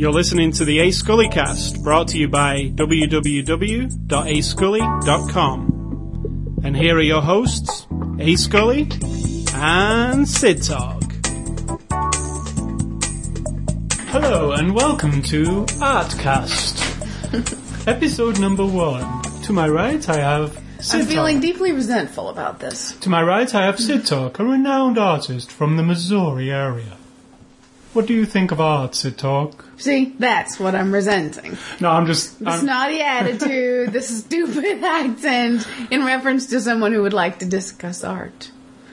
You're listening to the A Scully cast, brought to you by www.ascully.com. And here are your hosts, A Scully and Sid Talk. Hello and welcome to Artcast, episode number one. To my right, I have Sid I'm feeling Talk. deeply resentful about this. To my right, I have Sid Talk, a renowned artist from the Missouri area. What do you think of art, Sid Talk? See, that's what I'm resenting. No, I'm just. The I'm, snotty attitude, the stupid accent, in reference to someone who would like to discuss art.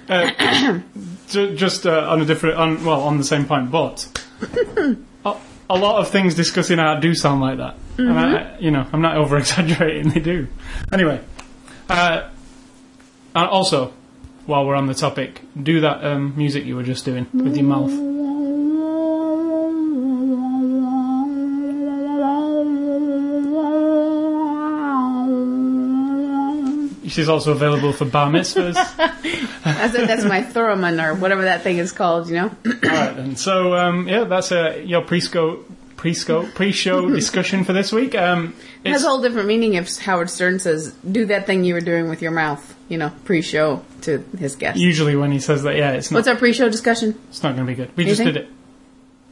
Uh, just uh, on a different, on, well, on the same point, but a, a lot of things discussing art do sound like that. And I, you know, I'm not over exaggerating; they do. Anyway, uh, and also, while we're on the topic, do that um, music you were just doing with your mouth. She's also available for bar mitzvahs. Said that's my theremin or whatever that thing is called, you know? All right, then. So um, yeah, that's uh, your pre-sco, pre-sco, pre-show discussion for this week. Um, It has a whole different meaning if Howard Stern says, do that thing you were doing with your mouth, you know, pre-show to his guest. usually when he says that, yeah, it's not. What's our pre-show discussion? It's not going to be good. We You just did it.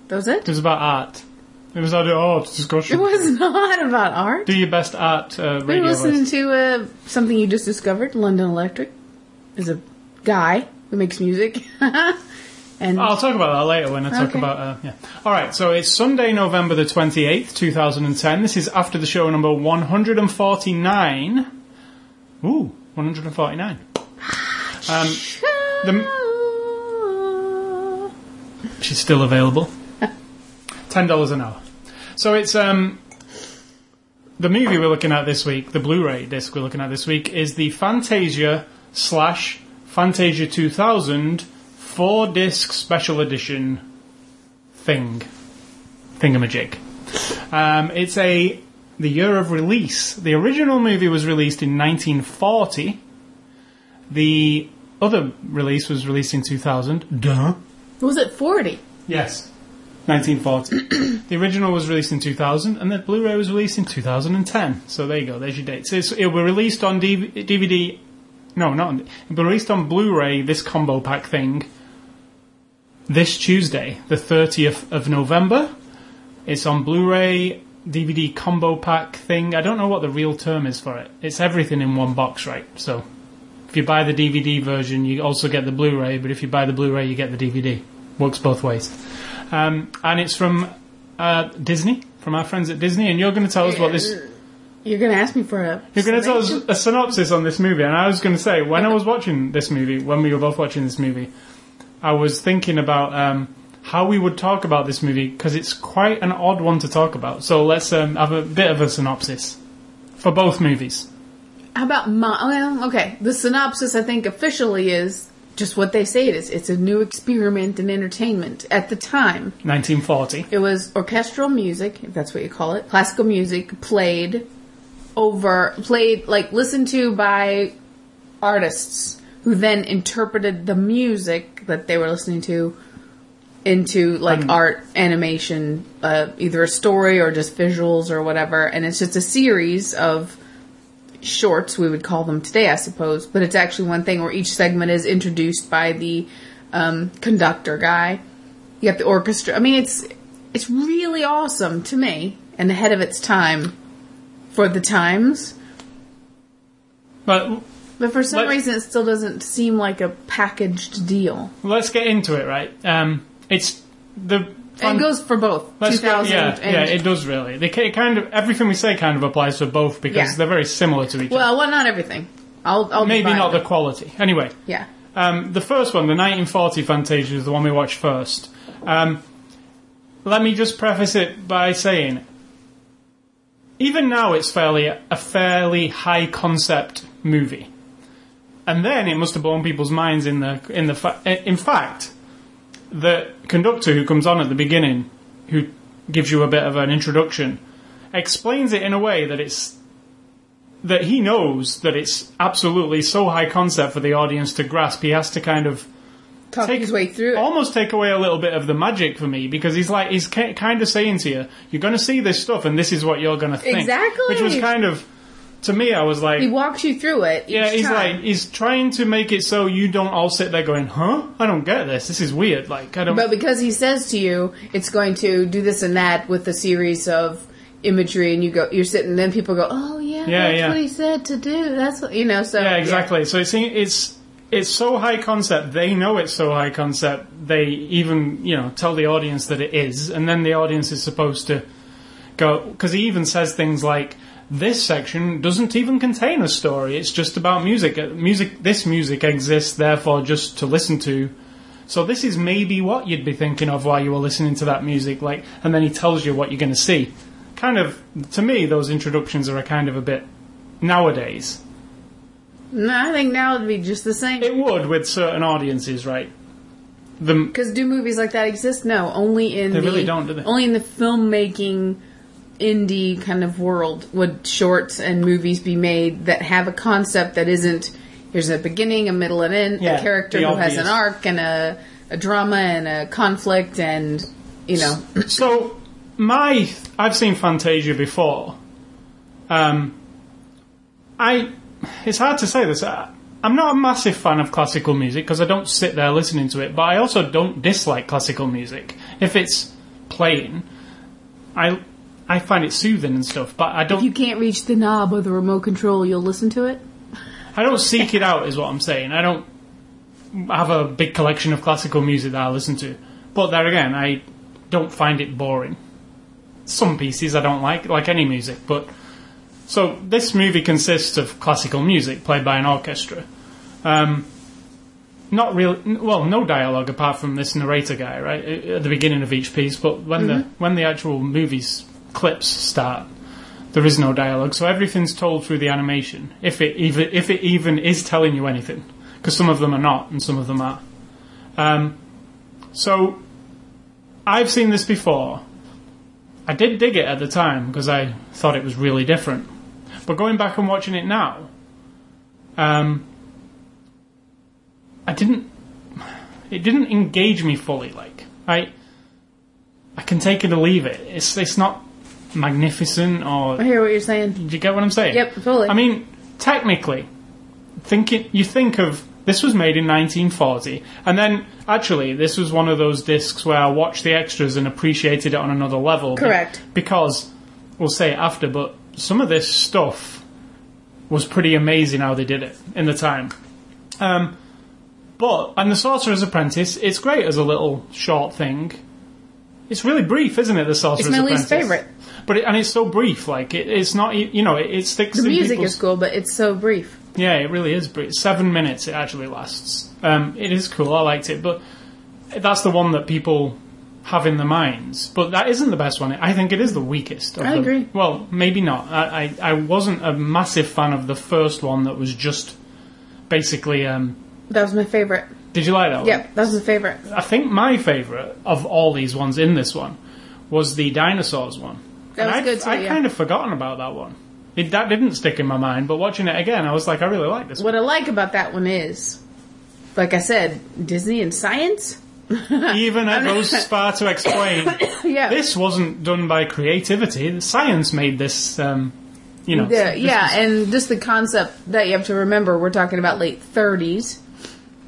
That was it? It was about art. It was about art discussion. It was not about art. Do your best art uh, We were radio listening voice. to uh, something you just discovered. London Electric is a guy who makes music, and I'll talk about that later when I talk Okay. about uh, yeah. All right, so it's Sunday, November the twenty eighth, two thousand and ten. This is after the show number one hundred and forty nine. Ooh, one hundred and forty nine. Um, the, She's still available. Ten dollars an hour. So it's um the movie we're looking at this week, the Blu-ray disc we're looking at this week, is the Fantasia slash Fantasia 2000 four disc special edition thing, thingamajig. Um, it's a the year of release. The original movie was released in 1940. The other release was released in 2000. Duh. was it forty? Yes. 1940. the original was released in 2000, and the Blu-ray was released in 2010. So there you go. There's your dates. It's, it will be released on DVD. No, not. On, it will be released on Blu-ray. This combo pack thing. This Tuesday, the 30th of November. It's on Blu-ray DVD combo pack thing. I don't know what the real term is for it. It's everything in one box, right? So if you buy the DVD version, you also get the Blu-ray. But if you buy the Blu-ray, you get the DVD. Works both ways. Um, and it's from uh, Disney, from our friends at Disney. And you're going to tell us what this. You're going to ask me for a. You're going to tell us a synopsis on this movie. And I was going to say, when I was watching this movie, when we were both watching this movie, I was thinking about um, how we would talk about this movie because it's quite an odd one to talk about. So let's um, have a bit of a synopsis for both movies. How about my? Well, okay. The synopsis, I think, officially is just what they say it is. It's a new experiment in entertainment. At the time, 1940. it was orchestral music, if that's what you call it, classical music played over, played like listened to by artists who then interpreted the music that they were listening to into like Um, art, animation, uh, either a story or just visuals or whatever. And it's just a series of shorts, we would call them today, I suppose. But it's actually one thing where each segment is introduced by the um, conductor guy. You got the orchestra. I mean, it's it's really awesome to me and ahead of its time for the times. But But for some Let- reason, it still doesn't seem like a packaged deal. let's get into it, right? Um, it's the. And it goes for both. Let's go, 2000 yeah, and yeah, it does really. They kind of everything we say kind of applies to both because Yeah. they're very similar to each other. well, well, not everything. I'll, I'll Maybe not the quality. Anyway, Yeah. um, the first one, the 1940 Fantasia, is the one we watched first. Um, let me just preface it by saying, even now, it's fairly a fairly high concept movie, and then it must have blown people's minds in the in the fa- in fact, the conductor who comes on at the beginning, who gives you a bit of an introduction, explains it in a way that it's that he knows that it's absolutely so high concept for the audience to grasp. He has to kind of Talk take his way through it. almost take away a little bit of the magic for me because he's like he's ki- kind of saying to you, "You're going to see this stuff, and this is what you're going to think." Exactly. Which was kind of to me, I was like, He walks you through it. yeah, he's time. like he's trying to make it so you don't all sit there going, "Huh? I don't get this. This is weird." Like I don't. But because he says to you, it's going to do this and that with a series of imagery, and you go, you're sitting, then people go, oh yeah, Yeah, that's yeah. what he said to do. That's what you know. So Yeah, exactly. So it's it's it's so high concept. They know it's so high concept. They even you know tell the audience that it is, and then the audience is supposed to go because he even says things like. This section doesn't even contain a story. It's just about music. Uh, Music. This music exists, therefore, just to listen to. So this is maybe what you'd be thinking of while you were listening to that music. Like, and then he tells you what you're going to see. Kind of, to me, those introductions are a kind of a bit nowadays. No, I think now it'd be just the same. It would with certain audiences, right? The Because do movies like that exist? No, only in They the really don't, do they? only in the filmmaking indie kind of world would shorts and movies be made that have a concept that isn't here's a beginning, a middle, and end, Yeah, a character who has an arc and a a drama and a conflict and you know so my I've seen Fantasia before. Um, I it's hard to say this. I, I'm not a massive fan of classical music because I don't sit there listening to it, but I also don't dislike classical music. If it's playing, I I find it soothing and stuff. But I don't if you can't reach the knob or the remote control, you'll listen to it. I don't seek it out, is what I'm saying. I don't have a big collection of classical music that I listen to. But there again, I don't find it boring. Some pieces I don't like, like any music, but. So, this movie consists of classical music played by an orchestra. Um, not real, well, no dialogue apart from this narrator guy, right, at the beginning of each piece, but when the, when the actual movie's clips start, there is no dialogue, so everything's told through the animation. If it even if it even is telling you anything, because some of them are not and some of them are. Um, so I've seen this before. I did dig it at the time because I thought it was really different. But going back and watching it now, um, I didn't. It didn't engage me fully. Like I, I can take it or leave it. It's it's not magnificent or I hear what you're saying. do you get what I'm saying? Yep, totally. I mean, technically, thinking you think of this was made in 1940, and then actually this was one of those discs where I watched the extras and appreciated it on another level. Correct. Because we'll say it after, but some of this stuff was pretty amazing how they did it in the time. Um, but and the Sorcerer's Apprentice, it's great as a little short thing. It's really brief, isn't it? The Sorcerer's It's my Apprentice. least favorite. But it, and it's so brief. Like it, it's not. You know, it, it sticks. The music is cool, but it's so brief. Yeah, it really is brief. Seven minutes. It actually lasts. Um, it is cool. I liked it, but that's the one that people have in their minds. But that isn't the best one. I think it is the weakest. I agree. Well, maybe not. I, I I wasn't a massive fan of the first one. That was just basically. Um, That was my favorite. did you like that one? Yep, that was my favorite. I think my favourite of all these ones in this one was the dinosaurs one. That was I'd, good too, I'd yeah. kind of forgotten about that one. It, that didn't stick in my mind, but watching it again, I was like, I really like this one. What I like about that one is, like I said, Disney and science. Even it goes far to explain Yeah. this wasn't done by creativity. The Science made this. Um, you know, The- yeah, and just the concept that you have to remember, we're talking about late 30s.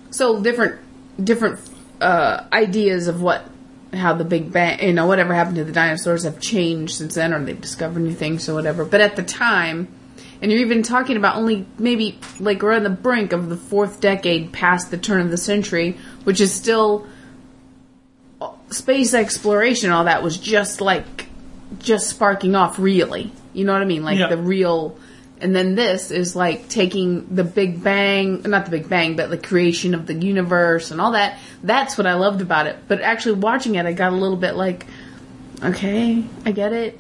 So different, different uh, ideas of what, how the Big Bang, you know, whatever happened to the dinosaurs have changed since then, or they've discovered new things or whatever. But at the time, and you're even talking about only maybe like we're on the brink of the fourth decade past the turn of the century, which is still uh, space exploration. All that was just like just sparking off, really. You know what I mean? Like Yeah. the real. And then this is like taking the Big Bang, not the Big Bang, but the creation of the universe and all that. That's what I loved about it. But actually watching it, I got a little bit like, okay, I get it.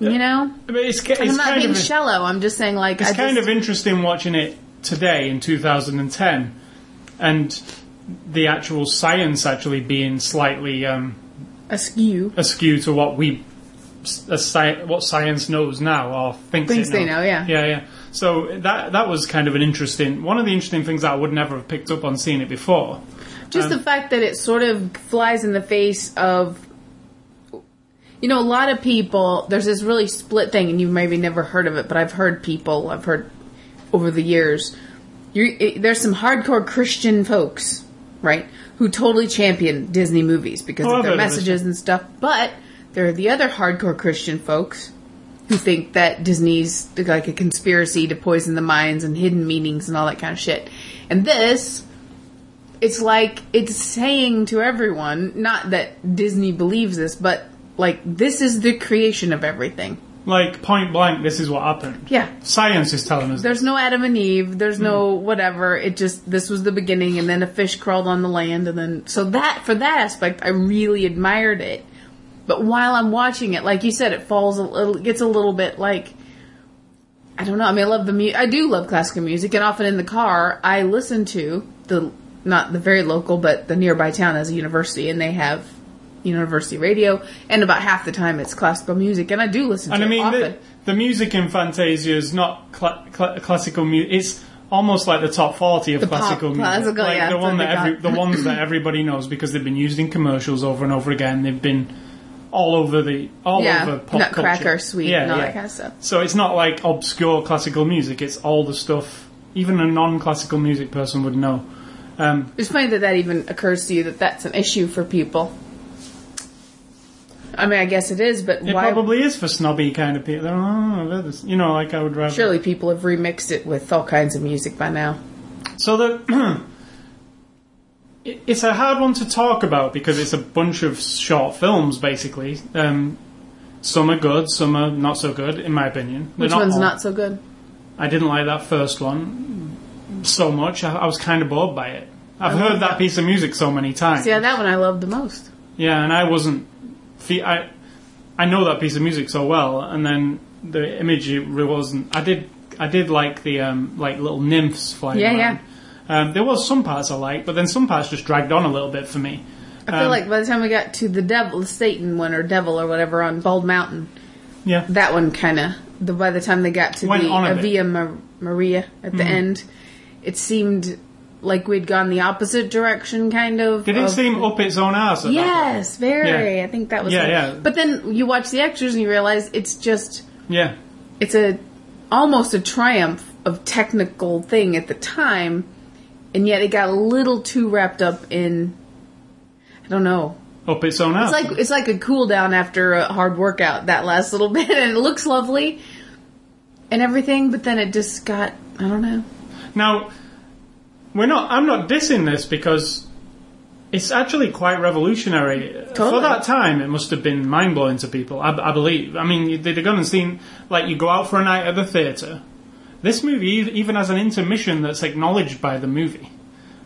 You know? But it's, it's I'm not kind being of shallow. I'm just saying like, it's I kind just, of interesting watching it today in 2010, and the actual science actually being slightly um, askew. askew to what we sci- what science knows now or thinks, Thinks they knows. know, yeah. yeah, yeah. So that that was kind of an interesting one of the interesting things that I would never have picked up on seeing it before. Just the um, fact that it sort of flies in the face of, you know, a lot of people. There's this really split thing, and you've maybe never heard of it, but I've heard people. I've heard over the years. It, there's some hardcore Christian folks, right, who totally champion Disney movies because Oh, of their messages and stuff. But there are the other hardcore Christian folks who think that Disney's like a conspiracy to poison the minds and hidden meanings and all that kind of shit. And this, it's like it's saying to everyone, not that Disney believes this, but like this is the creation of everything. Like point blank, this is what happened. Yeah. Science is telling us. There's no Adam and Eve. There's no Hmm. whatever. It just this was the beginning, and then a fish crawled on the land, and then so that for that aspect, I really admired it. But while I'm watching it, like you said, it falls a little, it gets a little bit like I don't know. I mean, I love the mu- I do love classical music, and often in the car, I listen to the not the very local, but the nearby town as a university, and they have university radio, and about half the time it's classical music, and I do listen to And I it mean, often. the, the music in Fantasia is not cla- cla- classical music. It's almost like the top forty of The pop classical music, classical, like yeah, the one that every, the ones that everybody knows because they've been used in commercials over and over again. They've been all over the all Yeah, over pop Nutcracker culture. Suite yeah, and all yeah. that kind of stuff. So it's not like obscure classical music. It's all the stuff even a non-classical music person would know. Um, It's funny that that even occurs to you that that's an issue for people. I mean, I guess it is, but it why? probably is for snobby kind of people. "Oh, this." You know, like I would rather. Surely people have remixed it with all kinds of music by now. So the it's a hard one to talk about because it's a bunch of short films, basically. Um, some are good, some are not so good, in my opinion. They're Which one's all- not so good? I didn't like that first one so much. I, I was kind of bored by it. I've I heard that that. piece of music so many times. Yeah, that one I loved the most. Yeah, and I wasn't. fe- I I know that piece of music so well, and then the image it really wasn't. I did I did like the um, like little nymphs flying Yeah, around. Um, there was some parts I liked, but then some parts just dragged on a little bit for me. I feel Um, like by the time we got to the devil, the Satan one or devil or whatever on Bald Mountain, Yeah, that one kind of. The by the time they got to Went the on a bit. Ave Mar- Maria at the end, it seemed like we'd gone the opposite direction, kind of. did it of- seem up its own ass? At that? Yes, very. Yeah. I think that was. Yeah, it. yeah. But then you watch the extras and you realize it's just Yeah, it's a almost a triumph of technical thing at the time, and yet it got a little too wrapped up in. I don't know. up its own ass. It's like it's like a cool down after a hard workout. That last little bit, and it looks lovely, and everything. But then it just got. I don't know. Now, we're not. I'm not dissing this because it's actually quite revolutionary for that time. It must have been mind blowing to people. I, I believe. I mean, they'd have gone and seen like you go out for a night at the theatre. This movie even has an intermission that's acknowledged by the movie.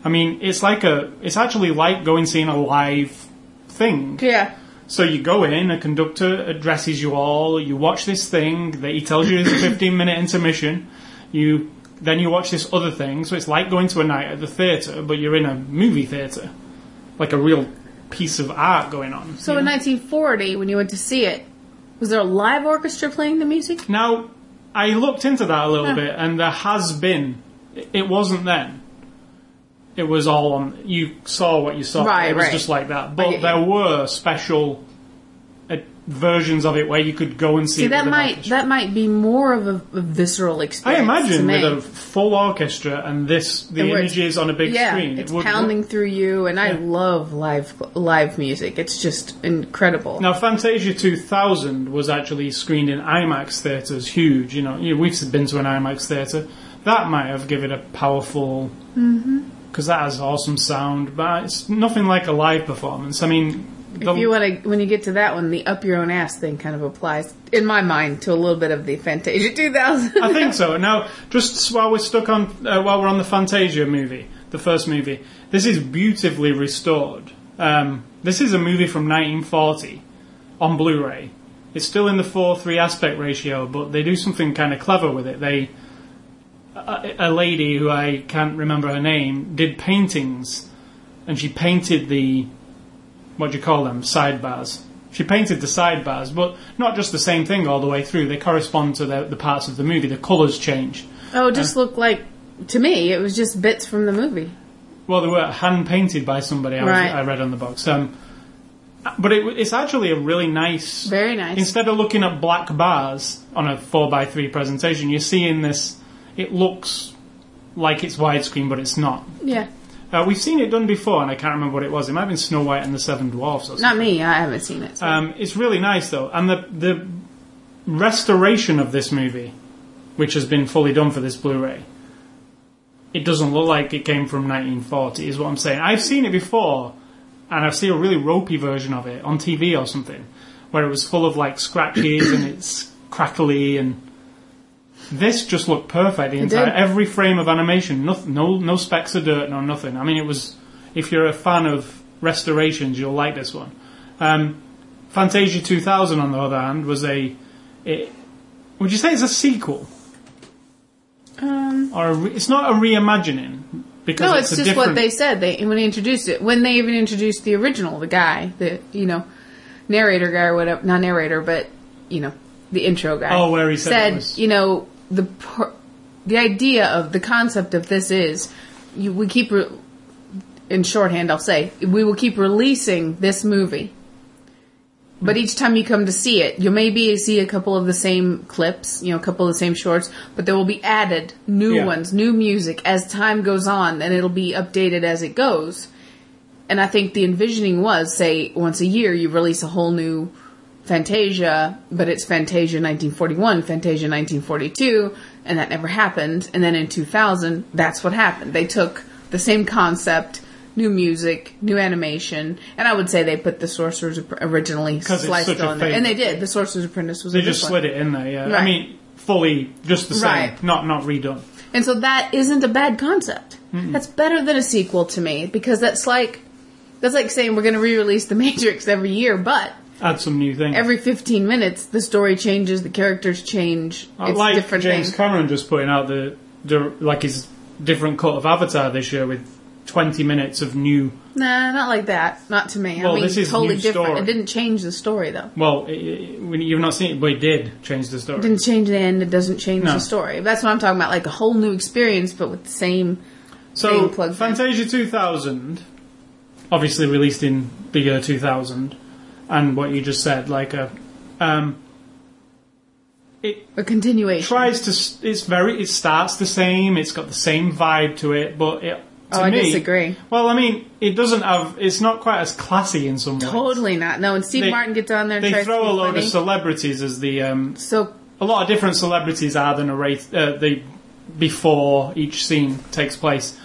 I mean, it's like a. It's actually like going seeing a live thing. Yeah. So you go in, a conductor addresses you all, you watch this thing that he tells you is a 15 minute intermission, you then you watch this other thing, so it's like going to a night at the theatre, but you're in a movie theatre. Like a real piece of art going on. So in know? 1940, when you went to see it, was there a live orchestra playing the music? Now, I looked into that a little Huh. bit, and there has been. It wasn't then. It was all on. You saw what you saw. Right, it was right. just like that. But there were special versions of it where you could go and see. See, it that might orchestra. that might be more of a, a visceral experience. I imagine with a full orchestra and this, the And images on a big yeah, screen. it's it would pounding through you, and I love live live music. It's just incredible. Now, Fantasia 2000 was actually screened in IMAX theatres, huge. You know, you- we've been to an IMAX theatre. That might have given it a powerful. Mm-hmm. Because that has awesome sound, but it's nothing like a live performance. I mean, the- if you want to, when you get to that one, the up your own ass thing kind of applies, in my mind, to a little bit of the Fantasia 2000. I think so. Now, just while we're stuck on, uh, while we're on the Fantasia movie, the first movie, this is beautifully restored. Um, this is a movie from 1940 on Blu-ray. It's still in the 4-3 aspect ratio, but they do something kind of clever with it. They, a, a lady who I can't remember her name did paintings, and she painted the, what do you call them, sidebars. She painted the sidebars, but not just the same thing all the way through. They correspond to the, the parts of the movie. The colours change. oh, it just looked like to me, it was just bits from the movie. well, they were hand painted by somebody. I, was, Right. I read on the box. Um, but it, it's actually a really nice. Very nice. Instead of looking at black bars on a four x three presentation, you're seeing this. It looks like it's widescreen, but it's not. yeah. Uh, we've seen it done before, and I can't remember what it was. It might have been Snow White and the Seven Dwarfs. Or something. Not me. I haven't seen it. so- Um, it's really nice though, and the the restoration of this movie, which has been fully done for this Blu-ray, it doesn't look like it came from 1940. Is what I'm saying. I've seen it before, and I've seen a really ropey version of it on TV or something, where it was full of like scratches and it's crackly and. This just looked perfect. The entire did. every frame of animation, nothing, no no specks of dirt, no nothing. I mean, it was. If you're a fan of restorations, you'll like this one. Um, Fantasia 2000, on the other hand, was a. It, would you say it's a sequel um, or a re, it's not a reimagining because no, it's, it's just different. what they said. They when they introduced it, when they even introduced the original, the guy, the you know, narrator guy or whatever, not narrator, but you know, the intro guy. Oh, where he said it said, was- you know, the per- the idea of the concept of this is, you, we keep re- in shorthand. I'll say we will keep releasing this movie. But each time you come to see it, you'll maybe see a couple of the same clips, you know, a couple of the same shorts, but there will be added new Yeah. ones, new music as time goes on, and it'll be updated as it goes. And I think the envisioning was, say, once a year you release a whole new Fantasia, but it's Fantasia 1941, Fantasia 1942, and that never happened. And then in 2000, that's what happened. They took the same concept, new music, new animation, and I would say they put the Sorcerer's originally sliced on there. And they did. The Sorcerer's Apprentice was they just slid it in there. Yeah, I mean, fully just the same, Right. not not redone. And so that isn't a bad concept. That's better than a sequel to me because that's like that's like saying we're going to re-release The Matrix every year, but Add some new things. every 15 minutes the story changes, the characters change. I it's like different James. Cameron just putting out the, the like his different cut of Avatar this year with 20 minutes of new. Nah, not like that. Not to me. Well, I mean, this is totally different. story. It didn't change the story though. Well, it, it, you've not seen it, but it did change the story. It didn't change the end. It doesn't change No. the story. That's what I'm talking about. Like a whole new experience, but with the same. So, plugged in. Fantasia 2000, obviously released in the year 2000, and what you just said, like a, um, it A continuation. tries to. It's very. It starts the same. It's got the same vibe to it, but it. To Oh, I me, disagree. Well, I mean, it doesn't have. It's not quite as classy in some ways. Totally not. No, and Steve They- Martin gets on there and They tries throw a load funny. of celebrities as the um, so a lot of different celebrities are the narrate uh, the before each scene takes place,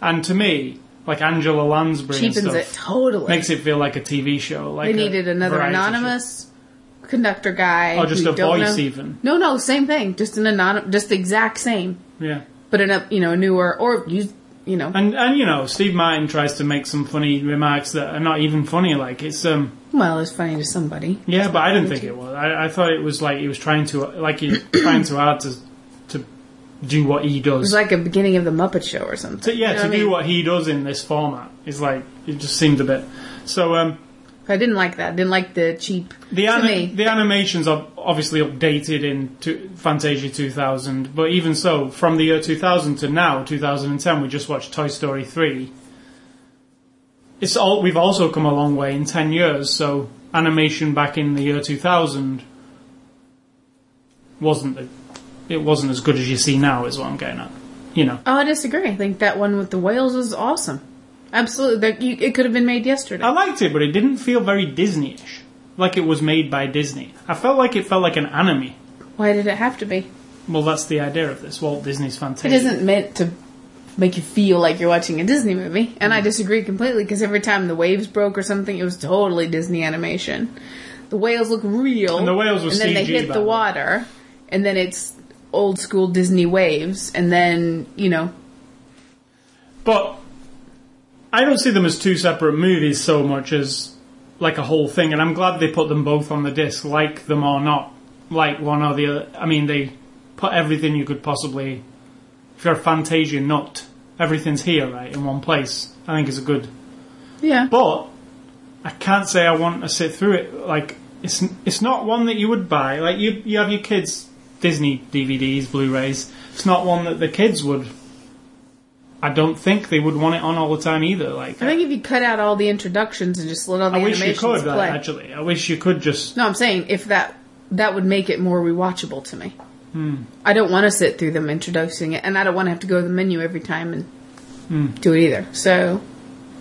and to me, like Angela Lansbury cheapens it totally. makes it feel like a TV show. Like they needed another variety show. anonymous conductor guy. or just a voice know- even. No, no, same thing. Just an anonymous, just the exact same, Yeah, but in a you know a newer or you you know. and and you know Steve Martin tries to make some funny remarks that are not even funny. Like it's um Well, it's funny to somebody. yeah, but I didn't think it was. I, I thought it was like he was trying to like he trying too hard to do what he It does. was like a beginning of the Muppet Show or something. yeah, You know to what do mean? what he does in this format is like it just seemed a bit. So um, I didn't like that. I didn't like the cheap. the to ani- me. the animations are obviously updated in to Fantasia 2000, but even so, from the year 2000 to now 2010, we just watched Toy Story 3. It's all we've also come a long way in 10 years. So animation back in the year 2000 wasn't the, it wasn't as good as you see now. Is what I'm getting at. You know. Oh, I disagree. I think that one with the whales was awesome. Absolutely, that you, it could have been made yesterday. I liked it, but it didn't feel very Disney-ish. Like it was made by Disney. I felt like it felt like an anime. Why did it have to be? Well, that's the idea of this. Walt Disney's It Fantasia. isn't meant to make you feel like you're watching a Disney movie, and I mm. disagree completely because every time the waves broke or something, it was totally Disney animation. The whales look real, And the whales were and then they hit the water, and then it's old school Disney waves, and then you know, But I don't see them as two separate movies so much as like a whole thing, and I'm glad they put them both on the disc, like them or not, like one or the other. I mean, they put everything you could possibly. If you're a Fantasia nut, everything's here, right, in one place. I think it's a good. yeah, But I can't say I want to sit through it. Like it's it's not one that you would buy. Like you you have your kids Disney DVDs, Blu-rays. It's not one that the kids would I don't think they would want it on all the time either. Like, I think if you cut out all the introductions and just let all the I wish you could uh, play. actually. I wish you could just. No, I'm saying if that that would make it more rewatchable to me. Hmm. I don't want to sit through them introducing it, and I don't want to have to go to the menu every time and Hmm. do it either. So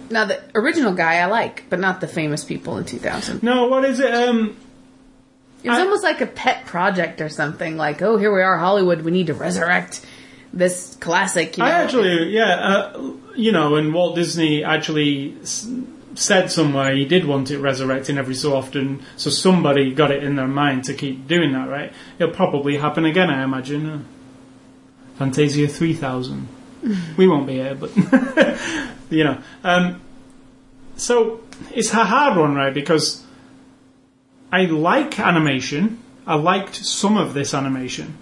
now the original guy I like, but not the famous people in 2000. No, what is it? Um, It was I- almost like a pet project or something. Like, oh, here we are, Hollywood. We need to resurrect this classic. You know? I actually, yeah, uh, you know, and Walt Disney actually s- said somewhere he did want it resurrecting every so often, so somebody got it in their mind to keep doing that, right? It'll probably happen again, I imagine. Uh, Fantasia 3000. we won't be here, but, you know. Um, so, it's a hard one, right? Because I like animation. I liked some of this animation.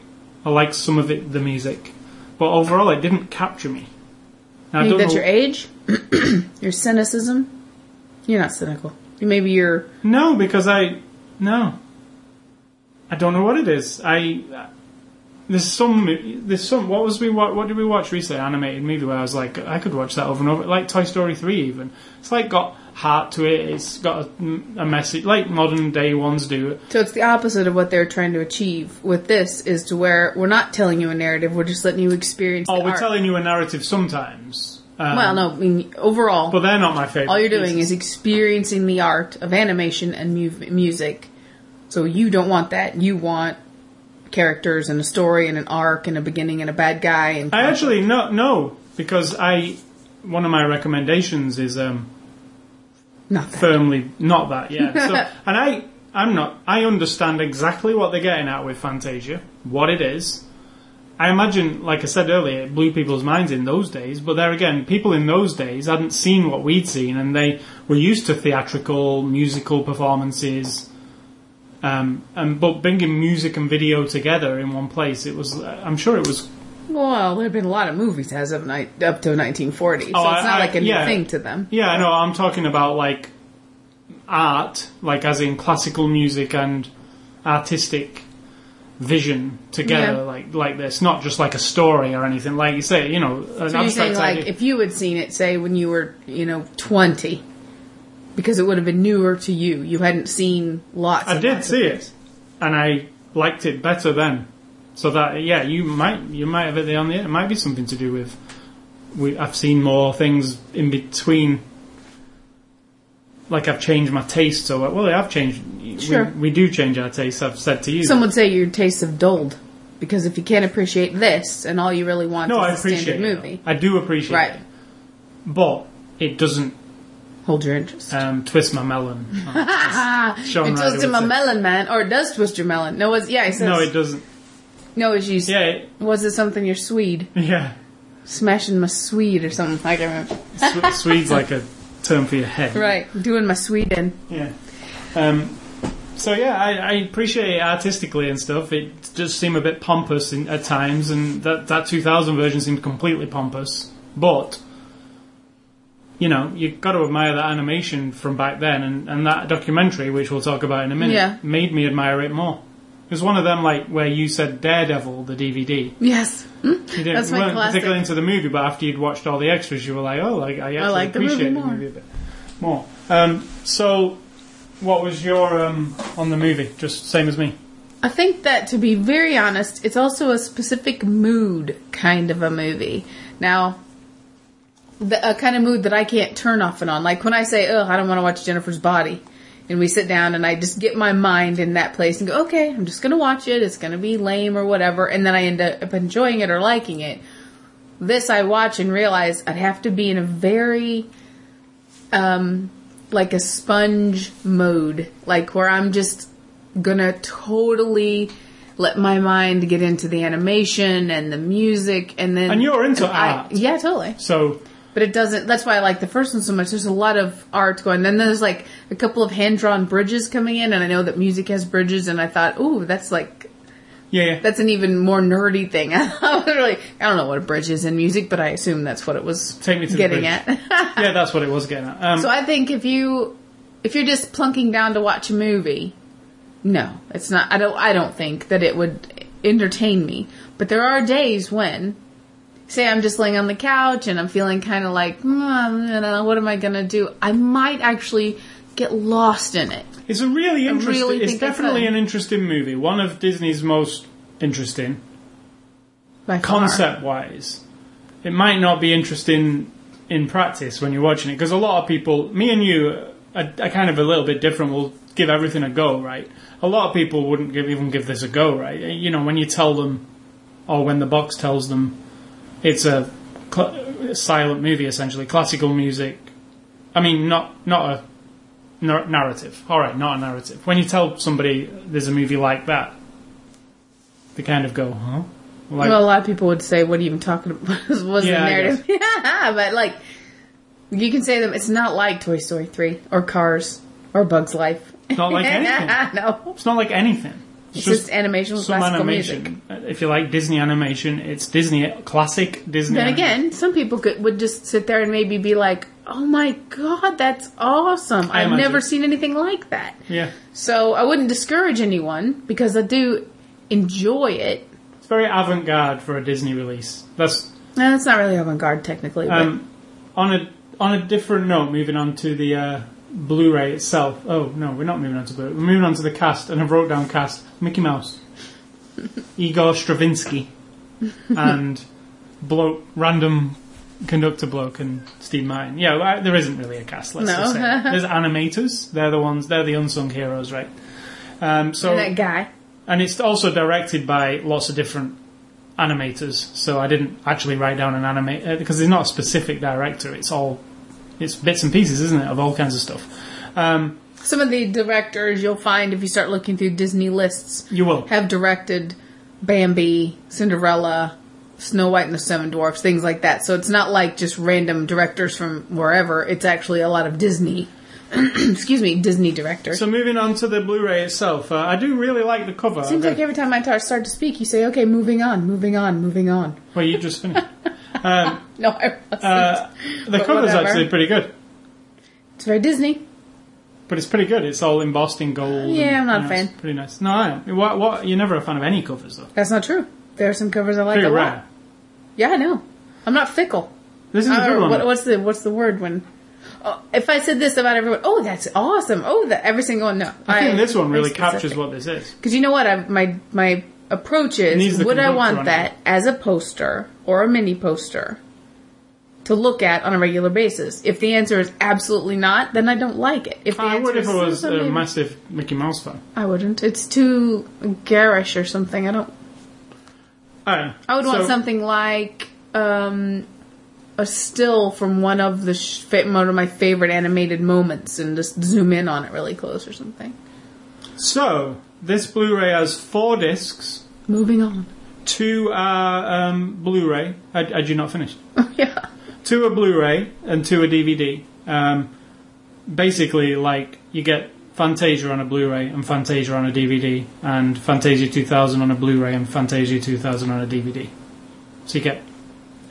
I liked some of it, the music. But overall, it didn't capture me. Now, I don't that's know- your age, your cynicism. You're not cynical. Maybe you're. No, because I no. I don't know what it is. I there's some there's some what was we what, what did we watch recently? Animated movie where I was like I could watch that over and over. Like Toy Story three even. It's like got heart to it. It's got a, a message like modern day ones do. So it's the opposite of what they're trying to achieve with this is to where we're not telling you a narrative, we're just letting you experience Oh, we're art. telling you a narrative sometimes. Um, well, no, I mean, overall, but they're not my favorite. all you're doing pieces. is experiencing the art of animation and mu- music. So you don't want that. You want characters and a story and an arc and a beginning and a bad guy and I actually no no because I one of my recommendations is um not that. firmly not that yeah so and i i'm not i understand exactly what they're getting at with fantasia what it is i imagine like i said earlier it blew people's minds in those days but there again people in those days hadn't seen what we'd seen and they were used to theatrical musical performances um, and but bringing music and video together in one place, it was. I'm sure it was. Well, there have been a lot of movies as of ni- up to 1940, so Oh, it's not I- like a new yeah. thing to them. Yeah, I know. I'm talking about like art, like as in classical music and artistic vision together, Yeah. like like this, not just like a story or anything. Like you say, you know, an So you're saying abstract like idea. if you had seen it, say when you were, you know, 20, because it would have been newer to you. You hadn't seen lots. I did lots see it, and I liked it better then. So that yeah, you might you might have it on the it might be something to do with. We I've seen more things in between. Like I've changed my taste, so well, I've changed. Sure. We, we do change our tastes. I've said to you. Some would say your tastes have dulled because if you can't appreciate this and all you really want no, is I a appreciate standard it. movie, I do appreciate Right. it, but it doesn't hold your interest. um, twist my melon. Shaun it Ryder twisted would my melon, man, or it does twist your melon. No, it's yeah. It says, no, it doesn't. No, it's you. Yeah, it, Was it something you're Swede yeah. smashing my Swede or something? I can't remember. Swe- Swede's like a term for your head. Right, doing my Sweden. Yeah. Um, so yeah, I, I appreciate it artistically and stuff. It does seem a bit pompous in, at times, and that that 2000 version seemed completely pompous. But you know, you've got to admire that animation from back then, and, and that documentary, which we'll talk about in a minute, Yeah. made me admire it more. It was one of them, like where you said Daredevil, the DVD. Yes, Hmm? You didn't, That's my you weren't classic. particularly into the movie, but after you'd watched all the extras, you were like, "Oh, like I actually like the movie appreciate more. the movie a bit more." Um, so, what was your um, on the movie? Just same as me. I think that to be very honest, it's also a specific mood kind of a movie. Now, the a kind of mood that I can't turn off and on. Like when I say, "Oh, I don't want to watch Jennifer's Body," and we sit down and I just get my mind in that place and go, "Okay, I'm just going to watch it. It's going to be lame or whatever," and then I end up enjoying it or liking it. This I watch and realize I'd have to be in a very um like a sponge mode, like where I'm just gonna totally let my mind get into the animation and the music and then And you're into I- art. yeah totally So, but it doesn't that's why i like the first one so much there's a lot of art going and then there's like a couple of hand-drawn bridges coming in and i know that music has bridges and i thought ooh that's like yeah, yeah. that's an even more nerdy thing i really i don't know what a bridge is in music but i assume that's what it was Take me to getting at yeah, that's what it was getting at. Um, So I think if you if you're just plunking down to watch a movie, no, it's not. I don't. I don't think that it would entertain me. But there are days when say I'm just laying on the couch and I'm feeling kind of like, mm, know, what am I going to do? I might actually get lost in it. It's a really interesting. really it's definitely an interesting movie. One of Disney's most interesting By far. concept wise. It might not be interesting in practice when you're watching it because a lot of people, me and you, are, are kind of a little bit different. We'll give everything a go, right? A lot of people wouldn't give, even give this a go, right? You know, when you tell them, or when the box tells them, it's a cl- silent movie essentially, classical music. I mean, not not a nar- narrative. All right, not a narrative. When you tell somebody there's a movie like that, they kind of go, huh? Like, well, a lot of people would say, "What are you even talking about?" was Yeah, the I narrative, but like, you can say them. It's not like Toy Story three or Cars or Bugs Life. Not like anything. no, It's not like anything. It's just, animation with some classical animation. Uh, If you like Disney animation, it's Disney classic Disney. Then animation. again, some people could would just sit there and maybe be like, "Oh my god, that's awesome! I I've never seen anything like that." yeah, So I wouldn't discourage anyone because I do enjoy it. it's very avant-garde for a Disney release. That's No, that's not really avant-garde technically, um, on a on a different note. Moving on to the uh, Blu-ray itself. Oh no, we're not moving on to Blu-ray. We're moving on to the cast, and I wrote down cast: Mickey Mouse, Igor Stravinsky, and bloke, random conductor bloke, and Steve Martin. Yeah, well, there isn't really a cast. Let's No. just say there's animators. They're the ones. They're the unsung heroes, right? Um, so and that guy. and it's also directed by lots of different animators. So I didn't actually write down an animator because there's not a specific director. It's all it's bits and pieces, isn't it, of all kinds of stuff. Um, Some of the directors you'll find if you start looking through Disney lists you will. have directed Bambi, Cinderella, Snow White and the Seven Dwarfs, things like that. So it's not like just random directors from wherever. It's actually a lot of Disney, excuse me, Disney directors. So moving on to the Blu-ray itself, uh, I do really like the cover. Seems like every time I tar- start to speak, you say, "Okay, moving on, moving on, moving on." well, you just finished. No, I wasn't. Uh, the But cover's whatever. actually pretty good, it's very Disney. but it's pretty good. It's all embossed in gold. Yeah, and, I'm not you a know, it's fan. Pretty nice. No, I am. What, what? You're never a fan of any covers, though. That's not true. There are some covers I like Pretty a lot. rare. Yeah, I know. I'm not fickle. This is a Uh, good one. what, what's the what's the word when? Oh, if I said this about everyone, oh, that's awesome. Oh, that every single one. No, I think this one really captures what this is. Because you know what, I, my my approach is: would I want that as a poster or a mini poster to look at on a regular basis? If the answer is absolutely not, then I don't like it. If the I answer would if it was "Oh, a massive Mickey Mouse fan. I wouldn't. It's too garish or something. I don't. I, I would want so- something like um, a still from one of the sh- one of my favorite animated moments, and just zoom in on it really close or something. So this Blu-ray has four discs. Moving on. Two are um, Blu-ray. Had, had you not finished? yeah. Two are Blu-ray and two are DVD. Um, basically, like you get Fantasia on a Blu-ray and Fantasia on a DVD, and Fantasia 2000 on a Blu-ray and Fantasia 2000 on a DVD. So you get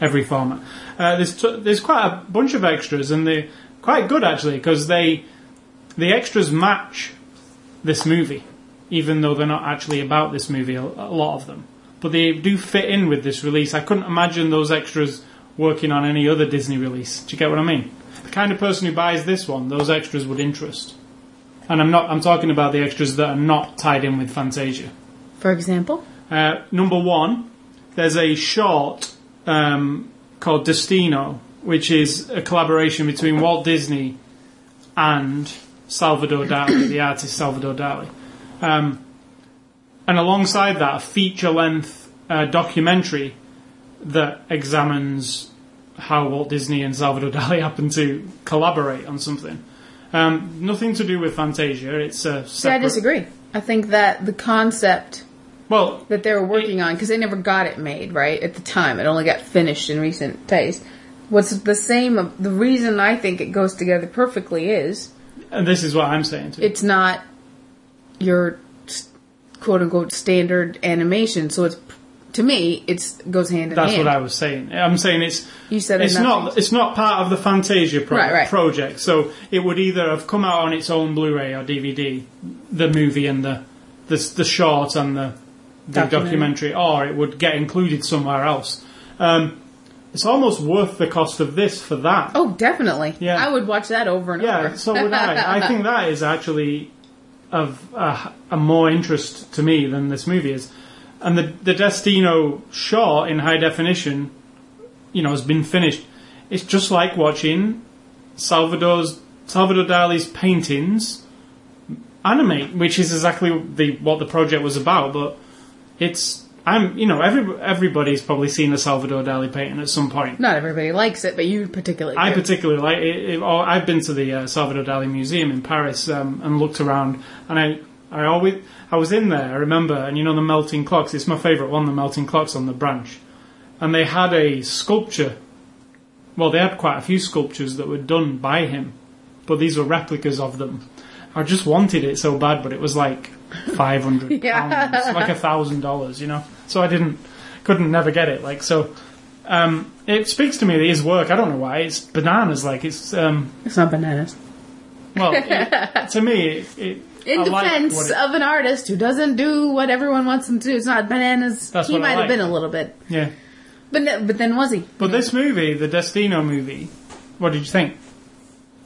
every format. Uh, there's t- there's quite a bunch of extras, and they're quite good actually because they the extras match this movie, even though they're not actually about this movie. A, lot of them, but they do fit in with this release. I couldn't imagine those extras working on any other Disney release. Do you get what I mean? The kind of person who buys this one, those extras would interest. And I'm not. I'm talking about the extras that are not tied in with Fantasia. For example, Uh, number one, there's a short um, called Destino, which is a collaboration between Walt Disney and Salvador Dali, the artist Salvador Dali. Um, and alongside that, a feature length uh, documentary that examines how Walt Disney and Salvador Dali happened to collaborate on something. Um, nothing to do with Fantasia. It's a see, I disagree. I think that the concept Well, that they were working on, because they never got it made, right? At the time, it only got finished in recent days. What's the same? The reason I think it goes together perfectly is and this is what I'm saying. To you. it's not your quote unquote standard animation. So it's to me, it's goes hand in That's hand. That's what I was saying. I'm saying it's You said it's not it's not part of the Fantasia pro- Right, right. project. So it would either have come out on its own Blu-ray or DVD, the movie and the the, the short and the the Documentary. documentary, or it would get included somewhere else. Um, it's almost worth the cost of this for that. Oh, definitely. Yeah. I would watch that over and Yeah, over. so would I. I think that is actually of uh, a more interest to me than this movie is. And the the Destino shot in high definition, you know, has been finished. It's just like watching Salvador's Salvador Dali's paintings animate, which is exactly the what the project was about. But it's I'm you know every everybody's probably seen a Salvador Dali painting at some point. Not everybody likes it, but you particularly. I do. particularly like it. it oh, I've been to the uh, Salvador Dali Museum in Paris um, and looked around, and I, I always, I was in there. I remember, and you know the melting clocks. It's my favourite one, the melting clocks on the branch, and they had a sculpture. Well, they had quite a few sculptures that were done by him, but these were replicas of them. I just wanted it so bad, but it was like five hundred Yeah. pounds, like a thousand dollars, you know. So I didn't, couldn't never get it. Like so, um, it speaks to me that his work. I don't know why it's bananas. Like it's um, It's not bananas. well, it, to me, it, it, In I defense what it- of an artist who doesn't do what everyone wants him to do, it's not bananas. That's he what I might have been a little bit, yeah. but no, but then was he? But this movie, the Destino movie, what did you think?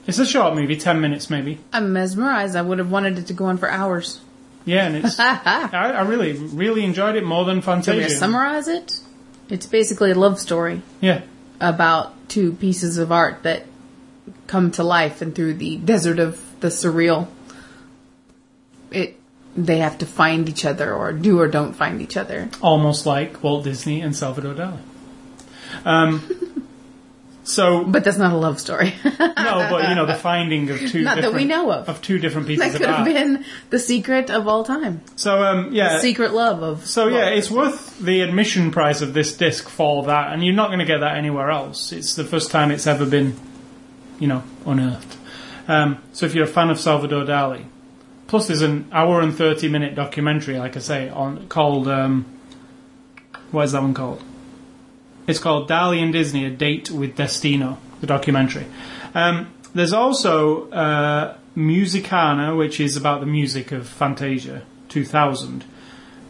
It's a short movie, ten minutes maybe. I'm mesmerized. I would have wanted it to go on for hours. Yeah, and it's I, I really, really enjoyed it more than Can we summarize it? It's basically a love story Yeah, about two pieces of art that come to life, and through the desert of the surreal, it they have to find each other, or do or don't find each other. almost like Walt Disney and Salvador Dali. Um, so But that's not a love story. no, but you know the finding of two Not that we know of. of two different pieces that could have been the secret of all time. So um, yeah, Secret love of. So yeah, it's worth the admission price of this disc for that, and you're not going to get that anywhere else. It's the first time it's ever been, you know, unearthed. Um, so if you're a fan of Salvador Dali, plus there's an hour and thirty minute documentary, like I say, on called um, what is that one called? It's called Dali and Disney: A Date with Destino, the documentary. Um, there's also uh, Musicana, which is about the music of Fantasia 2000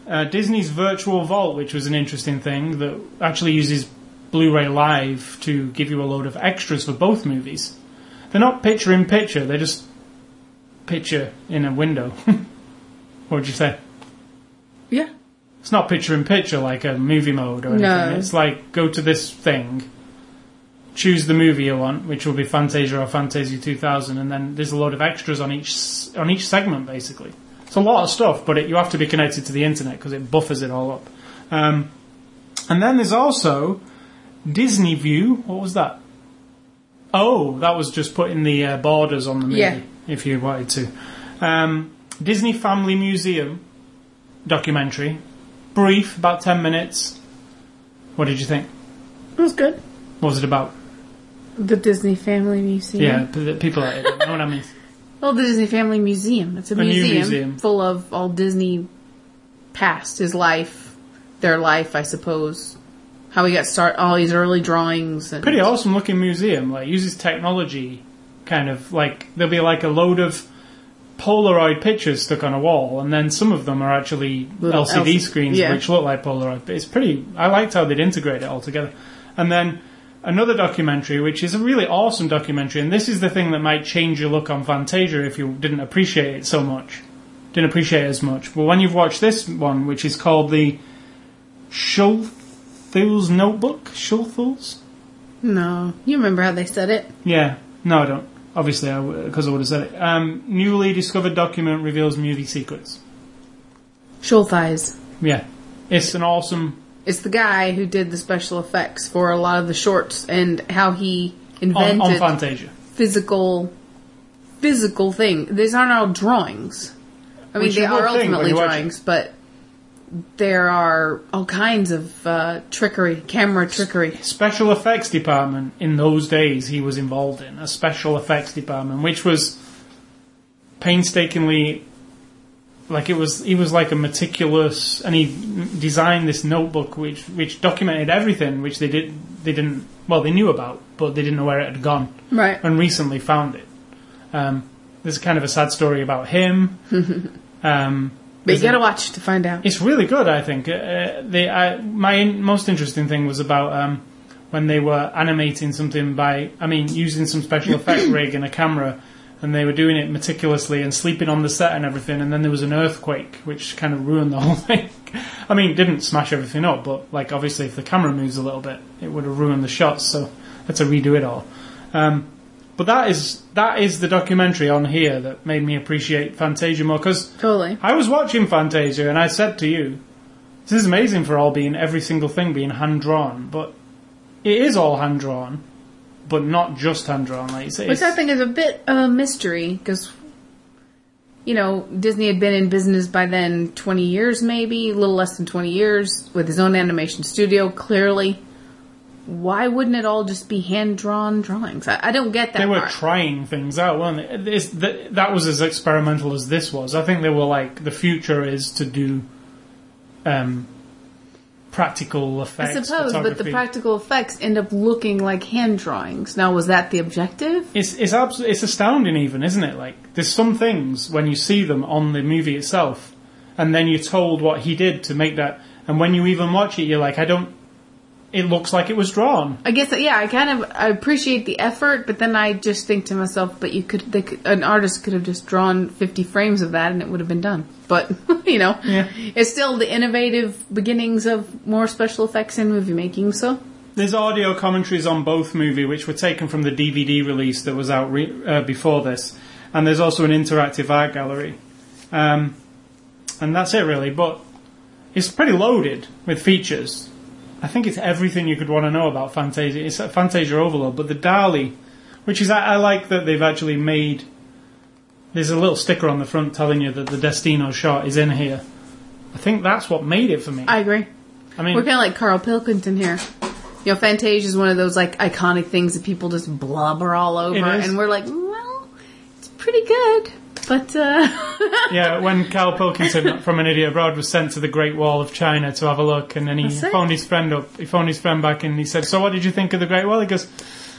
uh, Disney's Virtual Vault, which was an interesting thing that actually uses Blu-ray Live to give you a load of extras for both movies. They're not picture in picture; they're just picture in a window. what would you say? yeah. It's not picture in picture like a movie mode or anything. No. It's like go to this thing, choose the movie you want, which will be Fantasia or Fantasia 2000, and then there's a load of extras on each on each segment. Basically, it's a lot of stuff, but it, you have to be connected to the internet because it buffers it all up. Um, and then there's also Disney View. What was that? Oh, that was just putting the uh, borders on the movie, Yeah. if you wanted to. Um, Disney Family Museum documentary. Brief, about 10 minutes. What did you think? It was good. What was it about? The Disney Family Museum. Yeah, p- the people that don't know what I mean. Well, the Disney Family Museum. It's a, A new museum, museum. full of all Disney past, his life, their life, I suppose. How he got start, all these early drawings. And Pretty awesome looking museum. Like, uses technology, kind of like, there'll be like a load of Polaroid pictures stuck on a wall, and then some of them are actually Little LCD LC screens yeah. which look like Polaroid. But it's pretty, I liked how they'd integrate it all together. And then another documentary, which is a really awesome documentary, and this is the thing that might change your look on Fantasia if you didn't appreciate it so much. Didn't appreciate it as much. But when you've watched this one, which is called the Schulthul's Notebook? Schulthul's? No, you remember how they said it? Yeah. No, I don't. Obviously, because I would have said it. Um, newly discovered document reveals movie secrets. Schultheis. Yeah. It's an awesome It's the guy who did the special effects for a lot of the shorts and how he invented on Fantasia. physical physical thing. These aren't all drawings. I mean, Which they are ultimately drawings, but there are all kinds of uh, trickery, camera trickery. Special effects department in those days he was involved in a special effects department which was painstakingly like it was he was like a meticulous and he designed this notebook which which documented everything which they did they didn't well they knew about but they didn't know where it had gone Right. and recently found it. Um, there's kind of a sad story about him. um, But you gotta watch to find out. it's really good, I think. Uh, the I, my in, most interesting thing was about um, when they were animating something by, I mean, using some special effect rig and a camera, and they were doing it meticulously and sleeping on the set and everything, and then there was an earthquake, which kind of ruined the whole thing. I mean, it didn't smash everything up, but like obviously, if the camera moves a little bit, it would have ruined the shots. So had to redo it all. Um, but that is that is the documentary on here that made me appreciate Fantasia more because Totally. I was watching Fantasia and I said to you, "This is amazing for all being every single thing being hand drawn, but it is all hand drawn, but not just hand drawn." Like you say, Which I think is a bit of a mystery because, you know, Disney had been in business by then 20 years, maybe, a little less than 20 years, with his own animation studio, clearly. Why wouldn't it all just be hand drawn drawings? I, I don't get that they were part. trying things out, weren't they? That, that was as experimental as this was. I think they were like, the future is to do um, practical effects. I suppose, but the practical effects end up looking like hand drawings. Now, was that the objective? It's it's abs- it's astounding, even isn't it? Like there's some things when you see them on the movie itself, and then you're told what he did to make that, and when you even watch it, you're like, I don't. It looks like it was drawn. I guess yeah, I kind of I appreciate the effort, but then I just think to myself, but you could, they could an artist could have just drawn fifty frames of that and it would have been done. But you know, Yeah. it's still the innovative beginnings of more special effects in movie making. So There's audio commentaries on both movie, which were taken from the DVD release that was out re- uh, before this, and there's also an interactive art gallery, um, and that's it really. But it's pretty loaded with features. I think it's everything you could want to know about Fantasia. It's a Fantasia Overload, but the Dali, which is I, I like that they've actually made. There's a little sticker on the front telling you that the Destino shot is in here. I think that's what made it for me. I agree. I mean, We're kind of like Carl Pilkington here. You know, Fantasia is one of those like iconic things that people just blubber all over, and we're like, well, it's pretty good, but uh, Yeah, when Carl Pilkington from An Idiot Abroad was sent to the Great Wall of China to have a look, and then he That's it. phoned his friend up. He phoned his friend back, and he said, "So, what did you think of the Great Wall?" He goes,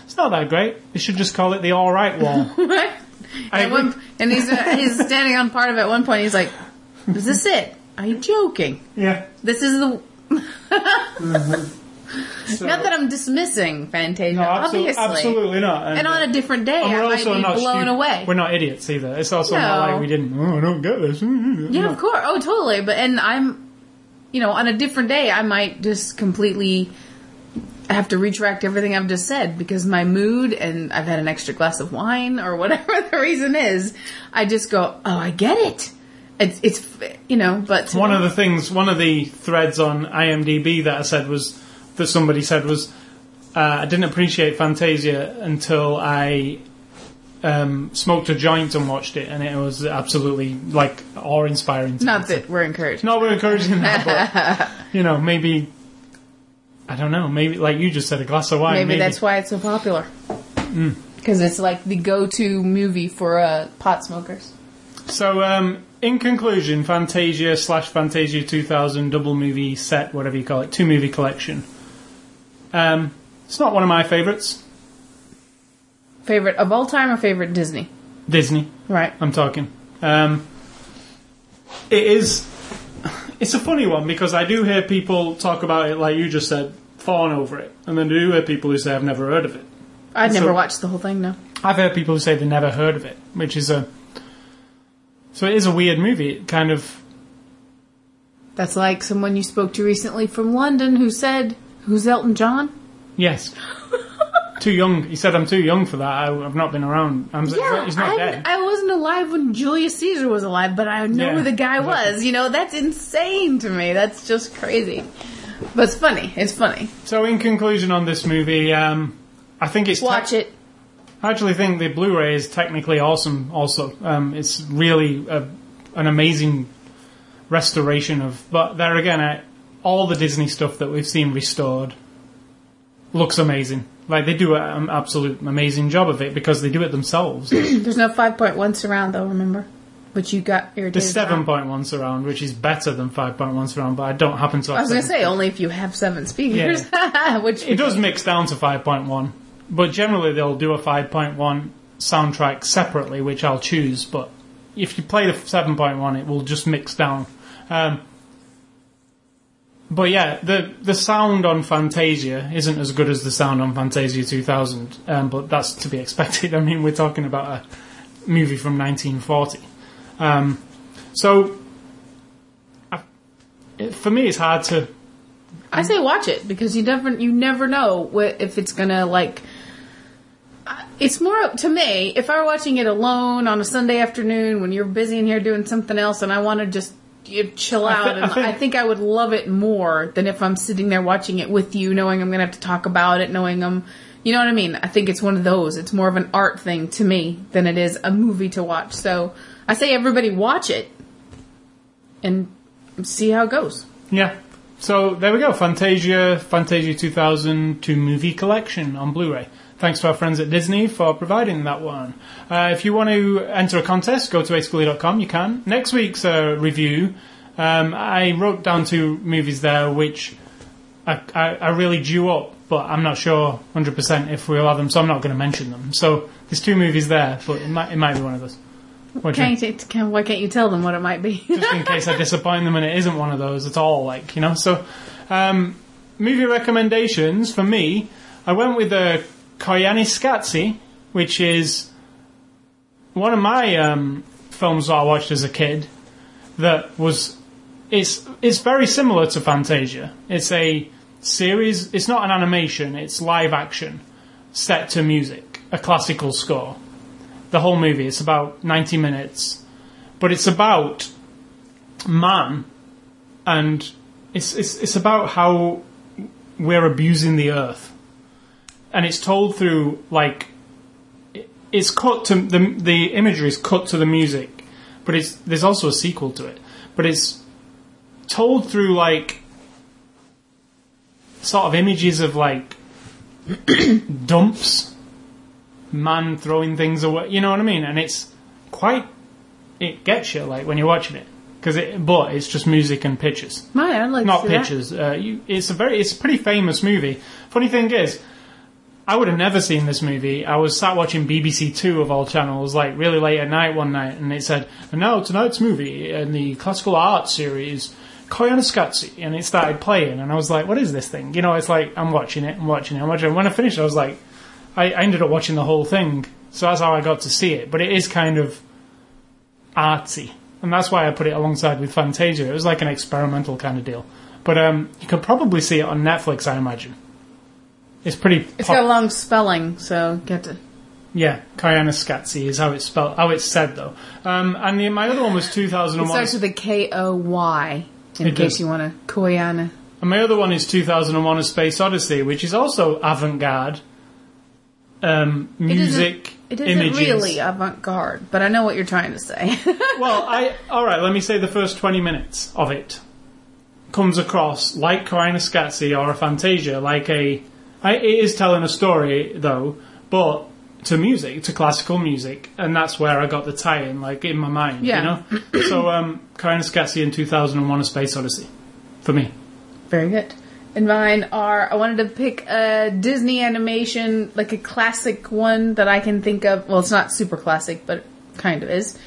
"It's not that great. They should just call it the All Right Wall." At one- and he's uh, he's standing on part of it. At one point, he's like, "Is this it? Are you joking? Yeah. This is the." So, Not that I'm dismissing Fantasia, no, absolu- obviously. absolutely not. And on a different day, and I might be not blown stu- away. We're not idiots either. It's also No. not like we didn't. Oh, I don't get this. Mm-hmm. Yeah, No. of course. Oh, totally. But and I'm, you know, on a different day, I might just completely have to retract everything I've just said because my mood and I've had an extra glass of wine or whatever the reason is. I just go, oh, I get it. It's, it's you know, but One of the things, one of the threads on IMDb that I said was that somebody said was uh, I didn't appreciate Fantasia until I um, smoked a joint and watched it, and it was absolutely like awe-inspiring. to not that we're encouraged. not we're encouraging that, but you know, maybe I don't know, maybe like you just said, a glass of wine. maybe, Maybe, that's why it's so popular. Mm. Because it's like the go-to movie for uh, pot smokers. So, um, in conclusion, Fantasia slash Fantasia 2000 double movie set, whatever you call it, two movie collection. Um, it's not one of my favourites. Favorite of all time or favorite Disney? Disney, Right. I'm talking. Um, it is. It's a funny one because I do hear people talk about it, like you just said, fawn over it, and then I do hear people who say I've never heard of it. I'd So- never watched the whole thing, no. I've heard people who say they've never heard of it, which is a. So it is a weird movie. It kind of That's like someone you spoke to recently from London who said, Who's Elton John? Yes. too young. He said I'm too young for that. I, I've not been around. I'm, he's not I, dead. I wasn't alive when Julius Caesar was alive, but I know Yeah, who the guy exactly. was. You know, that's insane to me. That's just crazy. But it's funny. It's funny. so in conclusion on this movie, um, I think it's Watch tec- it. I actually think the Blu-ray is technically awesome. Also, um, it's really a, an amazing restoration of. But there again, uh, all the Disney stuff that we've seen restored looks amazing. Like they do an absolute amazing job of it because they do it themselves. There's no 5.1 surround, though, remember? Which you got irritated There's seven point one surround, which is better than five point one surround, but I don't happen to. Have I was going to say, only if you have seven speakers. yeah. Which it does mix down to five point one, but generally they'll do a five point one soundtrack separately, which I'll choose. But if you play the seven point one, it will just mix down. Um, but yeah, the the sound on Fantasia isn't as good as the sound on Fantasia 2000, um, but that's to be expected. I mean, we're talking about a movie from 1940. Um, so, I, it, for me, it's hard to. I say watch it because you never you never know what, if it's gonna like. uh, It's more up to me. If I were watching it alone on a Sunday afternoon when you're busy in here doing something else, and I want to just you chill I out, and I think- I think I would love it more than if I'm sitting there watching it with you, knowing I'm gonna have to talk about it, knowing I'm, you know what I mean. I think it's one of those. It's more of an art thing to me than it is a movie to watch. So I say everybody watch it and see how it goes. Yeah. So there we go. Fantasia, Fantasia 2000 to movie collection on Blu-ray. Thanks to our friends at Disney for providing that one. Uh, if you want to enter a contest, go to basically.com. You can. Next week's uh, review, um, I wrote down two movies there which I, I, I really due up, but I'm not sure 100% if we'll have them, so I'm not going to mention them. So there's two movies there, but it might, it might be one of those. What do you- can, why can't you tell them what it might be? just in case I disappoint them and it isn't one of those at all, like, you know. So, um, movie recommendations for me, I went with uh, Koyaanisqatsi, which is one of my um, films I watched as a kid that was. It's, it's very similar to Fantasia. It's a series, it's not an animation, it's live action set to music, a classical score. The whole movie, it's about 90 minutes but it's about man, and it's it's it's about how we're abusing the earth, and it's told through like it's cut to the the imagery is cut to the music, but it's there's also a sequel to it, but it's told through like sort of images of like dumps, man throwing things away, you know what I mean, and it's quite it gets you like when you're watching it. Because it but it's just music and pictures. Mine, I'd like not to see that. pictures uh, you, it's a very it's a pretty famous movie. Funny thing is I would have never seen this movie I was sat watching BBC Two of all channels like really late at night one night and it said and now tonight's movie in the classical art series Koyaanisqatsi and it started playing and I was like what is this thing you know it's like I'm watching it I'm watching it I'm watching it when I finished I was like I, I ended up watching the whole thing so that's how I got to see it but it is kind of artsy, and that's why I put it alongside with Fantasia. It was like an experimental kind of deal. But um, you could probably see it on Netflix, I imagine. It's pretty. It's pop- got a long spelling, so get to. yeah, Koyaanisqatsi is how it's spelled. How it's said though. Um, and the, my other one was It 2001. starts with a K O Y. In It case does. you want to Koyana. And my other one is 2001: A Space Odyssey, which is also avant-garde. Um, music, It isn't images. really avant garde, but I know what you're trying to say. well, I all right. Let me say the first twenty minutes of it comes across like Koyaanisqatsi or a Fantasia, like a. I, it is telling a story though, but to music, to classical music, and that's where I got the tie-in, like in my mind. Yeah. You know. so, um, in two thousand and one: A Space Odyssey, for me. Very good. And mine are I wanted to pick a Disney animation, like a classic one that I can think of. Well, it's not super classic, but it kind of is.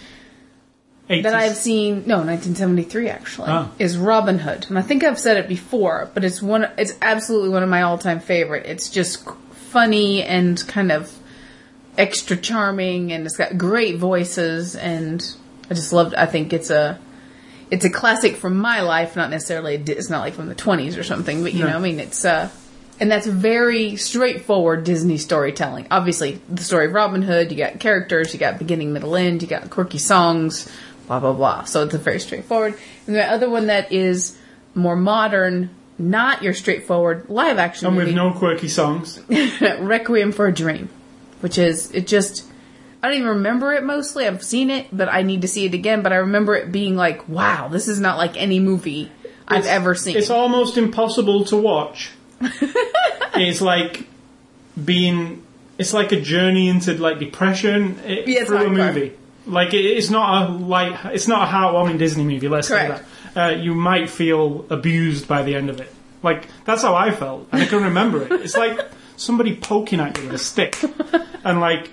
80s. That I've seen, no, 1973 actually, Oh. is Robin Hood. And I think I've said it before, but it's one, it's absolutely one of my all-time favorite. It's just funny and kind of extra charming and it's got great voices and I just loved, I think it's a, it's a classic from my life, not necessarily a it's not like from the 20s or something, but you No. know, I mean, it's, uh, and that's very straightforward Disney storytelling. Obviously, the story of Robin Hood, you got characters, you got beginning, middle, end, you got quirky songs, blah, blah, blah. So it's a very straightforward. And the other one that is more modern, not your straightforward live action and movie, with no quirky songs. Requiem for a Dream, which is, it just, I don't even remember it mostly. I've seen it, but I need to see it again. But I remember it being like, wow, this is not like any movie I've It's- ever seen. It's almost impossible to watch. it's like being. It's like a journey into like depression i- Yeah, it's through a movie. Like it, it's not a light. It's not a heartwarming Disney movie. Let's Correct. say that. Uh, you might feel abused by the end of it. Like that's how I felt, and I can remember it. It's like somebody poking at you with a stick, and like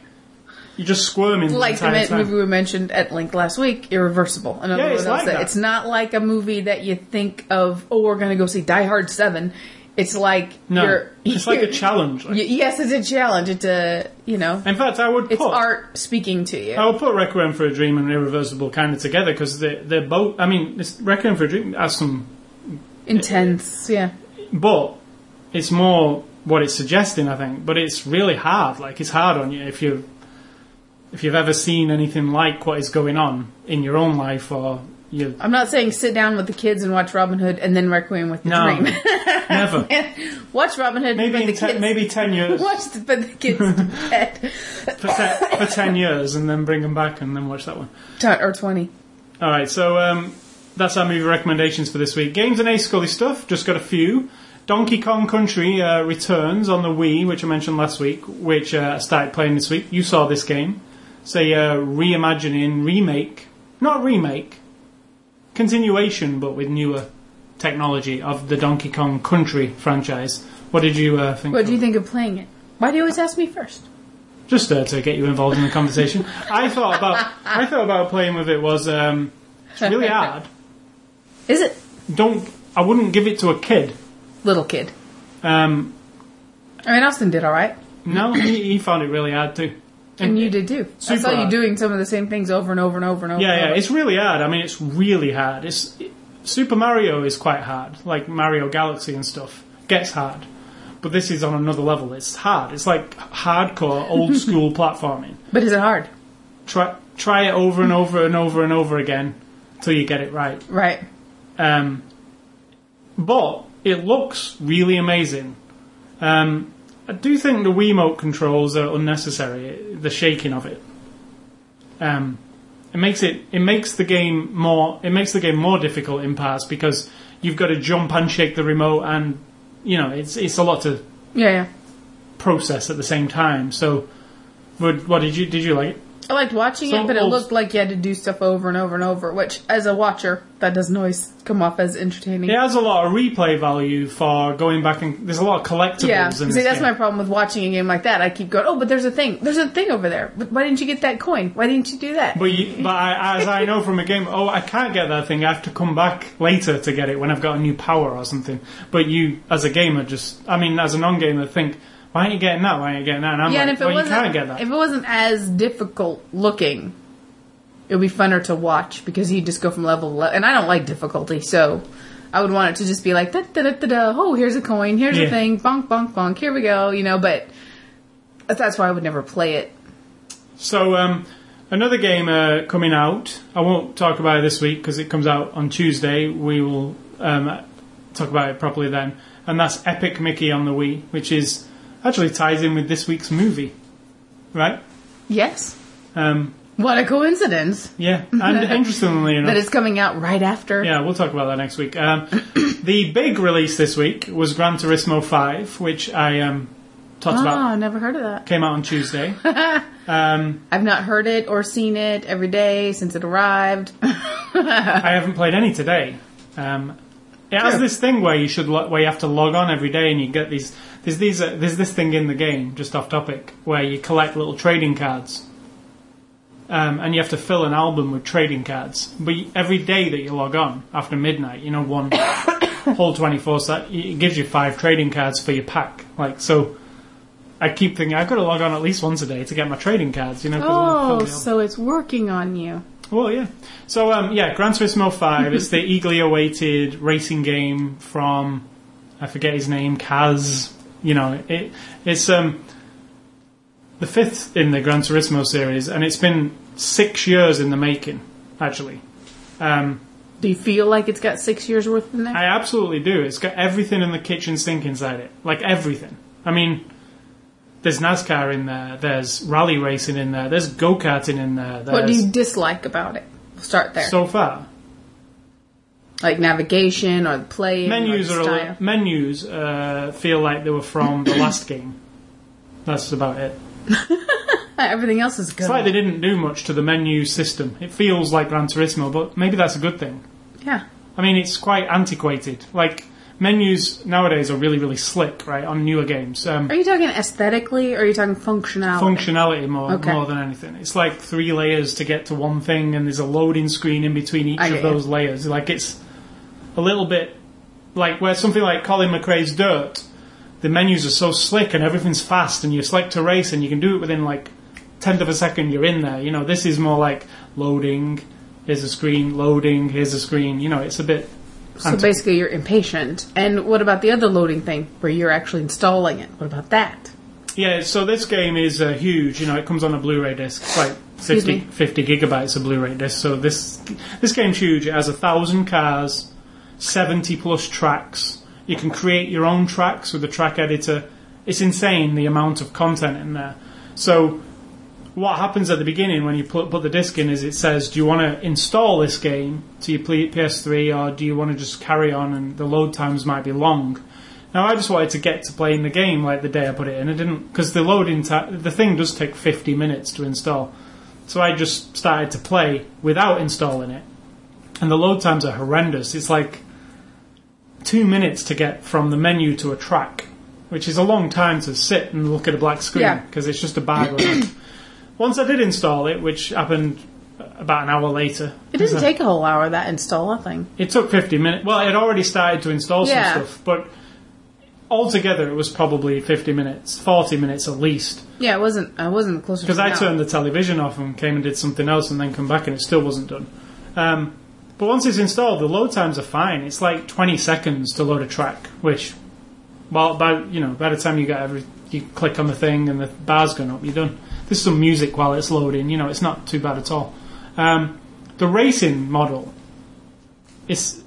you're just squirming like the the movie we mentioned at length last week, Irreversible. Another Yeah, it's like that- that. It's not like a movie that you think of. Oh, we're going to go see Die Hard Seven. It's like no, you're, it's like a challenge. like- yes, it's a challenge. It's a you know, In fact, I would it's put art speaking to you. I would put Requiem for a Dream and Irreversible kind of together because they're, they're both. I mean, it's, Requiem for a Dream has some, Intense, yeah. but it's more what it's suggesting, I think. But it's really hard. Like it's hard on you if you if you've ever seen anything like what is going on in your own life or you I'm not saying sit down with the kids and watch Robin Hood and then Requiem with the no Dream. never. watch Robin Hood, Maybe the kids. maybe ten years Watch the, the kids to bed. for, te- for ten years and then bring them back and then watch that one. T- or twenty. All right, so um, that's our movie recommendations for this week. Games and Ace Scully stuff, just got a few. Donkey Kong Country uh, returns on the Wii, which I mentioned last week, which uh, I started playing this week. You saw this game. It's a uh, reimagining, remake, not remake, continuation, but with newer technology of the Donkey Kong Country franchise. What did you uh, think? What of do you think of playing it? Why do you always ask me first? just uh, to get you involved in the conversation. I thought about I thought about playing with it was um, it's really hard. Is it Don't I wouldn't give it to a kid. little kid? Um, I mean, Austin did all right, no, he, he found it really hard too. And you did too. I saw you hard. doing some of the same things over and over and over and over. Yeah, and yeah, it's really hard. I mean, it's really hard. It's it, Super Mario is quite hard, like Mario Galaxy and stuff gets hard. But this is on another level. It's hard. It's like hardcore old school platforming. But is it hard? Try try it over and over and over and over again till you get it right. Right. Um, but it looks really amazing. Um, I do think the Wiimote controls are unnecessary. The shaking of it. Um, it makes it it makes the game more it makes the game more difficult in parts because you've got to jump and shake the remote and you know it's it's a lot to Yeah, yeah. process at the same time. So, what, what did you did you like? it? I liked watching So it, but it oh, looked like you had to do stuff over and over and over. Which, as a watcher, that doesn't always come off as entertaining. It has a lot of replay value for going back and there's a lot of collectibles Yeah, see, that's game. my problem with watching a game like that. I keep going, oh, but there's a thing. There's a thing over there. But why didn't you get that coin? Why didn't you do that? But, you, but I, as I know from a game, oh, I can't get that thing. I have to come back later to get it when I've got a new power or something. But you, as a gamer, just I mean, as a non-gamer, think, why aren't you getting that? Why aren't you getting that? And I'm yeah, like, and if it well, you wasn't, can't get that. if it wasn't as difficult looking, it would be funner to watch because you just go from level to level. And I don't like difficulty, so I would want it to just be like, da da da da da. Oh, here's a coin. Here's Yeah. a thing. Bonk bonk bonk. Here we go. You know, but that's why I would never play it. So um, another game uh, coming out. I won't talk about it this week because it comes out on Tuesday. We will um, talk about it properly then. And that's Epic Mickey on the Wii, which is actually ties in with this week's movie, right? Yes. Um, What a coincidence yeah, and interestingly enough, that it's coming out right after. Yeah, we'll talk about that next week. Um, the big release this week was Gran Turismo 5, which I um, talked Oh, about. never heard of that. Came out on Tuesday. um, I've not heard it or seen it every day since it arrived. I haven't played any today. Um, it has this thing where you should lo- where you have to log on every day and you get these. There's these. Uh, there's this thing in the game, just off topic, where you collect little trading cards. Um, and you have to fill an album with trading cards. But you, every day that you log on after midnight, you know, one whole 24 set, it gives you five trading cards for your pack. Like, so I keep thinking, I've got to log on at least once a day to get my trading cards, you know, 'cause I wanna fill Oh, so it's working on you. Well, yeah. So, um, yeah, Gran Turismo 5, it's the eagerly awaited racing game from, I forget his name, Kaz. You know, it, it's um, the fifth in the Gran Turismo series, and it's been six years in the making, actually. Um, Do you feel like it's got six years worth in there? I absolutely do. It's got everything in the kitchen sink inside it. Like, everything. I mean, there's NASCAR in there, there's rally racing in there, there's go karting in there. What do you dislike about it? We'll start there. So far, like navigation or the playing. menus or are the a style. li- menus uh, feel like they were from the last game. That's about it. Everything else is good. It's like they didn't do much to the menu system. It feels like Gran Turismo, but maybe that's a good thing. yeah. I mean, it's quite antiquated. Like menus nowadays are really really slick, right, on newer games. Um, Are you talking aesthetically or are you talking functionality? functionality more Okay. more than anything. It's like three layers to get to one thing, and there's a loading screen in between each I of those layers. Like it's a little bit like where something like Colin McRae's Dirt, the menus are so slick and everything's fast, and you select to race, and you can do it within like tenth of a second. You're in there. You know, this is more like loading. Here's a screen. Loading. Here's a screen. You know, it's a bit. So basically, you're impatient. And what about the other loading thing where you're actually installing it? What about that? Yeah, so this game is uh, huge. You know, it comes on a Blu-ray disc. It's like 50, 50 gigabytes of Blu-ray disc. So this this game's huge. It has a thousand cars, seventy plus tracks. You can create your own tracks with the track editor. It's insane the amount of content in there. So what happens at the beginning when you put, put the disc in is it says, do you want to install this game to your PS3 or do you want to just carry on and the load times might be long? Now I just wanted to get to playing the game like the day I put it in. I didn't because the loading time the thing does take 50 minutes to install. So I just started to play without installing it, and the load times are horrendous. It's like two minutes to get from the menu to a track, which is a long time to sit and look at a black screen Yeah. because it's just a bar. Once I did install it, which happened about an hour later, It didn't take a whole hour that install nothing. it took 50 minutes. Well, it already started to install Yeah. some stuff, but altogether it was probably 50 minutes, 40 minutes at least. Yeah, it wasn't. I wasn't closer. Because I turned the television off and came and did something else and then come back and it still wasn't done. Um, but once it's installed, the load times are fine. It's like 20 seconds to load a track, which, well, by you know, by the time you get every, you click on the thing and the bar's going up, you're done. There's some music while it's loading. You know, it's not too bad at all. Um, the racing model, it's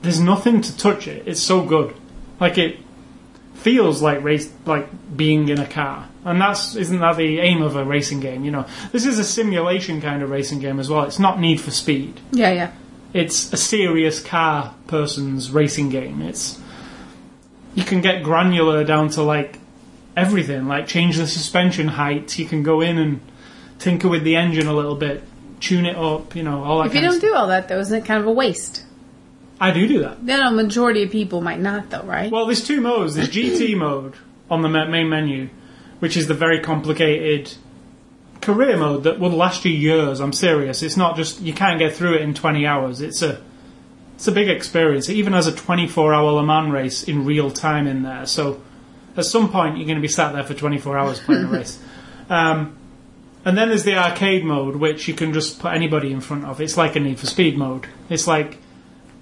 there's nothing to touch it. It's so good. Like it feels like race, like being in a car, and that's isn't that the aim of a racing game? You know, this is a simulation kind of racing game as well. It's not Need for Speed. Yeah, yeah. It's a serious car person's racing game. It's you can get granular down to like everything, like change the suspension height. You can go in and tinker with the engine a little bit, tune it up. You know, all that. If you don't do all that, though, isn't it kind of a waste? I do do that. Then a majority of people might not, though, right? Well, there's two modes. There's GT mode on the main menu, which is the very complicated career mode that will last you years. I'm serious. It's not just you can't get through it in 20 hours. It's a it's a big experience. It even has a 24-hour Le Mans race in real time in there. So at some point you're going to be sat there for 24 hours playing a race. Um, and then there's the arcade mode, which you can just put anybody in front of. It's like a Need for Speed mode. It's like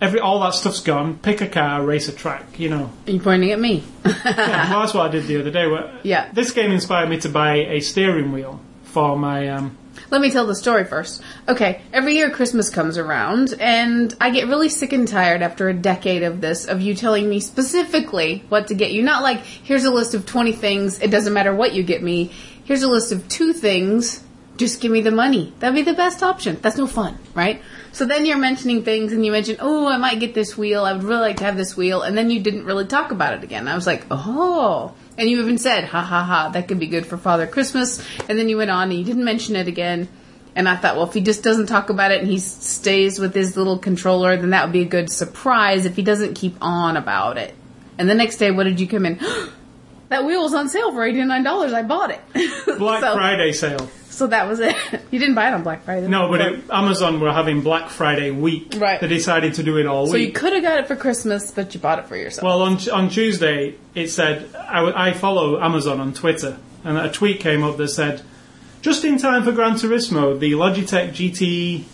every all that stuff's gone. Pick a car, race a track. You know. Are you pointing at me? Yeah, well, that's what I did the other day. Yeah. This game inspired me to buy a steering wheel for my. Um, Let me tell the story first. Okay, every year Christmas comes around, and I get really sick and tired after a decade of this, of you telling me specifically what to get you. Not like, here's a list of 20 things, it doesn't matter what you get me. Here's a list of two things, just give me the money. That'd be the best option. That's no fun, right? So then you're mentioning things, and you mention, oh, I might get this wheel, I would really like to have this wheel, and then you didn't really talk about it again. I was like, oh. And you even said, ha ha ha, that could be good for Father Christmas. And then you went on and you didn't mention it again. And I thought, well, if he just doesn't talk about it and he stays with his little controller, then that would be a good surprise if he doesn't keep on about it. And the next day, what did you come in? that wheel was on sale for $89. I bought it. Black so, Friday sale. So that was it. you didn't buy it on Black Friday. No, but it, Amazon were having Black Friday week. Right. They decided to do it all So week. So you could have got it for Christmas, but you bought it for yourself. Well, on on Tuesday, it said I follow Amazon on Twitter, and a tweet came up that said, "Just in time for Gran Turismo, the Logitech GT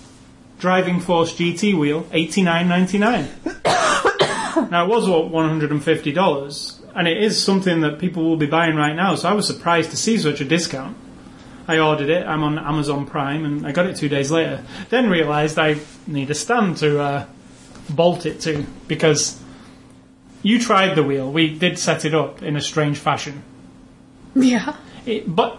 Driving Force GT wheel, eighty nine ninety nine. now it was what one hundred and fifty dollars, and it is something that people will be buying right now. So I was surprised to see such a discount. I ordered it. I'm on Amazon Prime, and I got it two days later. Then realised I need a stand to uh, bolt it to because you tried the wheel. We did set it up in a strange fashion. yeah. It, but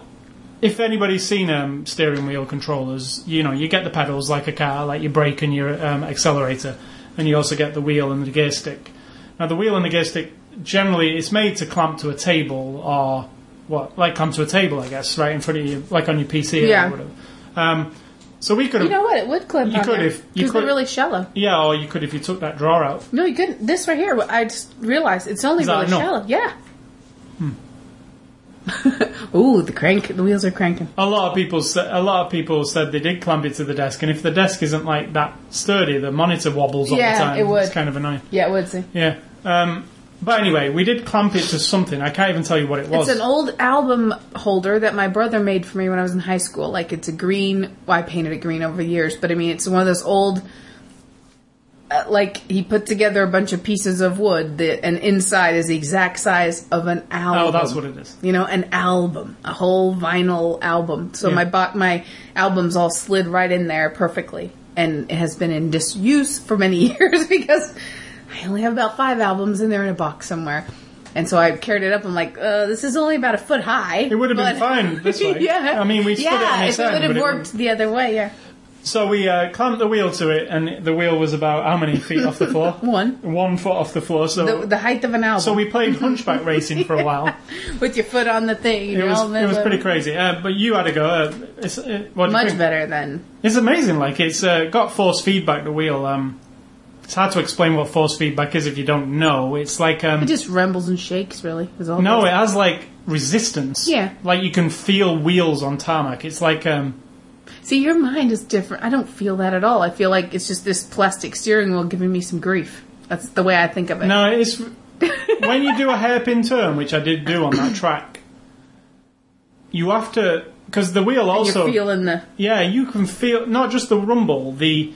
if anybody's seen um, steering wheel controllers, you know you get the pedals like a car, like your brake and your um, accelerator, and you also get the wheel and the gear stick. Now the wheel and the gear stick generally it's made to clamp to a table or what, like come to a table, I guess, right in front of you, like on your PC Yeah. or whatever. Um, So we could You know what? It would clip You could there, if- you they're could- really shallow. yeah, or you could if you took that drawer out. No, you couldn't. This right here, I just realized it's only really shallow. Yeah. Hmm. Ooh, the crank. The wheels are cranking. A lot of people, a lot of people said they did clamp it to the desk, and if the desk isn't like that sturdy, the monitor wobbles all Yeah, the time. it would. It's kind of annoying. Yeah, it would see. Yeah. Um, but anyway, we did clamp it to something. I can't even tell you what it was. It's an old album holder that my brother made for me when I was in high school. Like it's a green. Well, I painted it green over the years, but I mean it's one of those old. Uh, like he put together a bunch of pieces of wood, that, and inside is the exact size of an album. oh, that's what it is. You know, an album, a whole vinyl album. So Yeah. my bought my albums all slid right in there perfectly, and it has been in disuse for many years because I only have about five albums in there in a box somewhere. And so I carried it up. I'm like, uh, this is only about a foot high. It would have been fine this way. yeah. I mean, we it yeah, on if it would have worked the other way, yeah. So we uh, clamped the wheel to it, and the wheel was about how many feet off the floor? One. One foot off the floor. So, The, the height of an album. so we played hunchback racing for a while. with your foot on the thing. It you was know, it was pretty crazy. Uh, but you had a go. Uh, it's uh, Much better than It's amazing. Like it's uh, got force feedback. The wheel. Um, it's hard to explain what force feedback is if you don't know. It's like um, it just rumbles and shakes. Really, is all. no, it has like resistance. Yeah. Like you can feel wheels on tarmac. It's like um, See, your mind is different. I don't feel that at all. I feel like it's just this plastic steering wheel giving me some grief. That's the way I think of it. no, it's when you do a hairpin turn, which I did do on that track. You have to because the wheel also You're feeling the Yeah, you can feel not just the rumble, the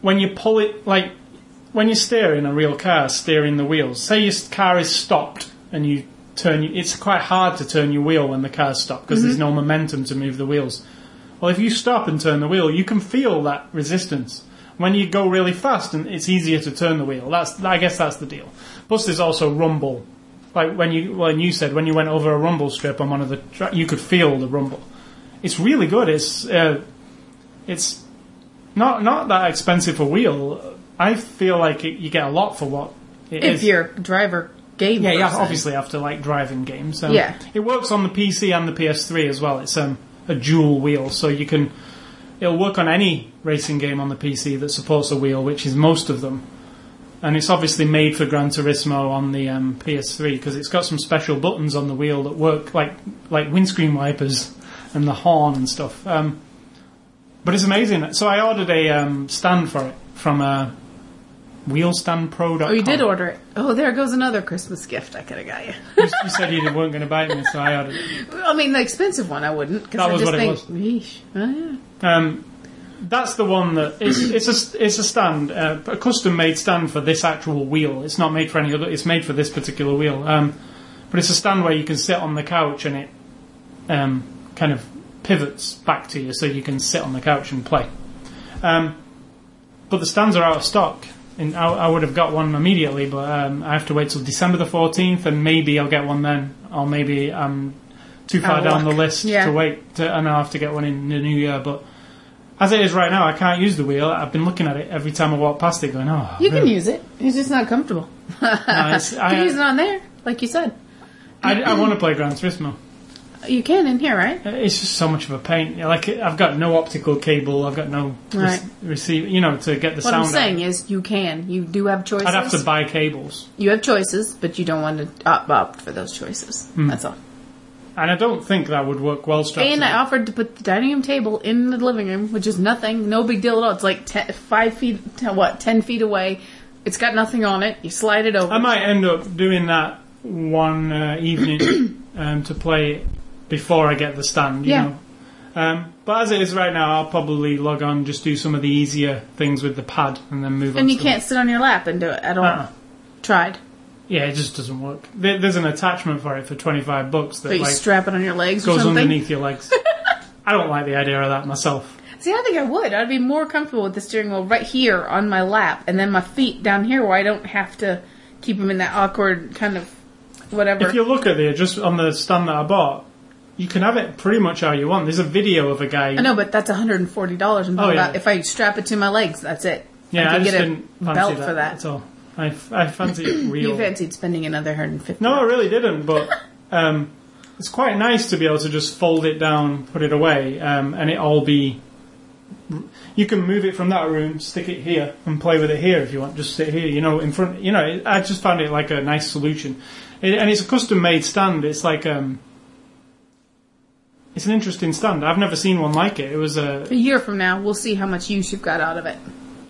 when you pull it like when you steer in a real car, steering the wheels. Say your car is stopped and you turn. It's quite hard to turn your wheel when the car's stopped because there's no momentum to move the wheels. Well, if you stop and turn the wheel, you can feel that resistance. When you go really fast, and it's easier to turn the wheel. That's I guess that's the deal. Plus, there's also rumble. Like when you when you said when you went over a rumble strip on one of the tra- you could feel the rumble. It's really good. It's uh, it's not not that expensive a wheel. I feel like it, you get a lot for what it if is. you're a driver game. yeah, person. obviously after like driving games. Um, Yeah. it works on the PC and the PS3 as well. It's um, a dual wheel, so you can. It'll work on any racing game on the PC that supports a wheel, which is most of them. And it's obviously made for Gran Turismo on the um, PS3 because it's got some special buttons on the wheel that work like like windscreen wipers and the horn and stuff. Um, but it's amazing. So I ordered a um, stand for it from uh, wheelstandpro.com. Oh, you did order it. Oh, there goes another Christmas gift I could have got you. You, you said you weren't going to buy me, so I ordered it. I mean, the expensive one I wouldn't because That I was just what it think, Yeesh. Oh, yeah. Um, that's the one that it's it's a it's a stand, uh, a custom made stand for this actual wheel. It's not made for any other. It's made for this particular wheel. Um, but it's a stand where you can sit on the couch and it um, kind of pivots back to you, so you can sit on the couch and play. Um, but the stands are out of stock. And I, I would have got one immediately, but um, I have to wait till December the fourteenth, and maybe I'll get one then, or maybe I'm too far down the list Yeah. to wait, to, and I'll have to get one in the new year. But as it is right now, I can't use the wheel. I've been looking at it every time I walk past it, going, "Oh, You can use it. It's just not comfortable. you I- can use it on there, like you said. I, I want to play Gran Turismo. You can in here, right? It's just so much of a pain. Like I've got no optical cable. I've got no Right. receiver. You know, to get the What sound. What I'm saying out. is, you can. You do have choices. I'd have to buy cables, You have choices, but you don't want to opt, for those choices. Hmm. That's all. and I don't think that would work well. And I offered to put the dining room table in the living room, which is nothing, no big deal at all. It's like ten, five feet, ten, what, ten feet away. It's got nothing on it. You slide it over. I might end up doing that one uh, evening um, to play before I get the stand. You Yeah. know. Um, but as it is right now, I'll probably log on, just do some of the easier things with the pad, and then move on. and you can't sit on your lap and do it at all. Uh-uh. Tried. Yeah, it just doesn't work. There, there's an attachment for it for twenty five bucks that you like strap it on your legs or goes something. underneath your legs. I don't like the idea of that myself. See, I think I would. I'd be more comfortable with the steering wheel right here on my lap, and then my feet down here where I don't have to keep them in that awkward kind of whatever. If you look at it, just on the stand that I bought, you can have it pretty much how you want. There's a video of a guy. I know, but that's $140. I'm Oh, yeah. about if I strap it to my legs, that's it. Yeah, I I, just get a didn't fancy belt that for that. at all. I, I fancy it real. You fancied spending another 150 No, I really didn't. But um, it's quite nice to be able to just fold it down, put it away, um, and it all be you can move it from that room, stick it here, and play with it here if you want. Just sit here, you know, in front. You know, I just found it like a nice solution, it, and it's a custom made stand. It's like um, it's an interesting stand. I've never seen one like it. It was a. A year from now, we'll see how much use you've got out of it.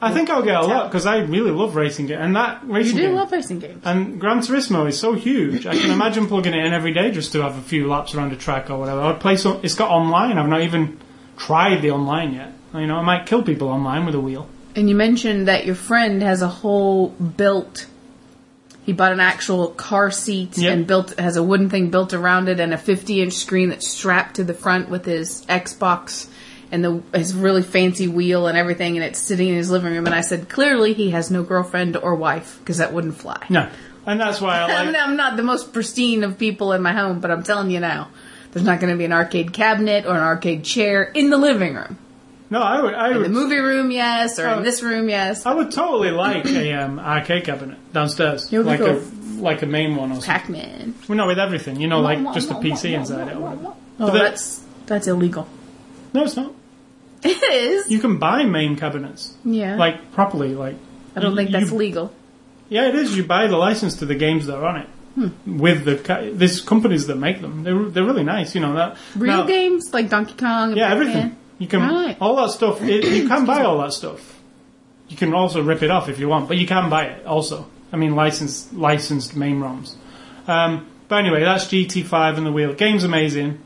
I think I'll get a lot because I really love racing game, and that racing You do game. love racing games. And Gran Turismo is so huge. I can imagine plugging it in every day just to have a few laps around a track or whatever. I'd play some. It's got online. I've not even tried the online yet. You know, I might kill people online with a wheel. And you mentioned that your friend has a whole built. He bought an actual car seat Yep. and built has a wooden thing built around it and a 50 inch screen that's strapped to the front with his Xbox and the his really fancy wheel and everything and it's sitting in his living room. And I said clearly he has no girlfriend or wife because that wouldn't fly. No, and that's why I like. I'm not the most pristine of people in my home, but I'm telling you now, there's not going to be an arcade cabinet or an arcade chair in the living room. No, I would. I In the movie room, yes, or Oh. in this room, yes. I would totally like a um, arcade cabinet downstairs, Here like go. a like a MAME one or something. Pac-Man. Well, no, with everything, you know, like just a PC inside it. Or whatever. Oh, But that's that's illegal. No, it's not. It is. You can buy MAME cabinets yeah. like properly, like. I don't think you- that's legal. Yeah, it is. You buy the license to the games that are on it Hmm. with the ca- there's companies that make them. They're they're really nice. You know that Real now- games like Donkey Kong. Yeah, Pac-Man. everything. You can Right. all that stuff. It, you can buy all that stuff. You can also rip it off if you want, but you can buy it also. I mean, licensed licensed MAME ROMs. Um, but anyway, that's GT5 and the wheel. Game's amazing.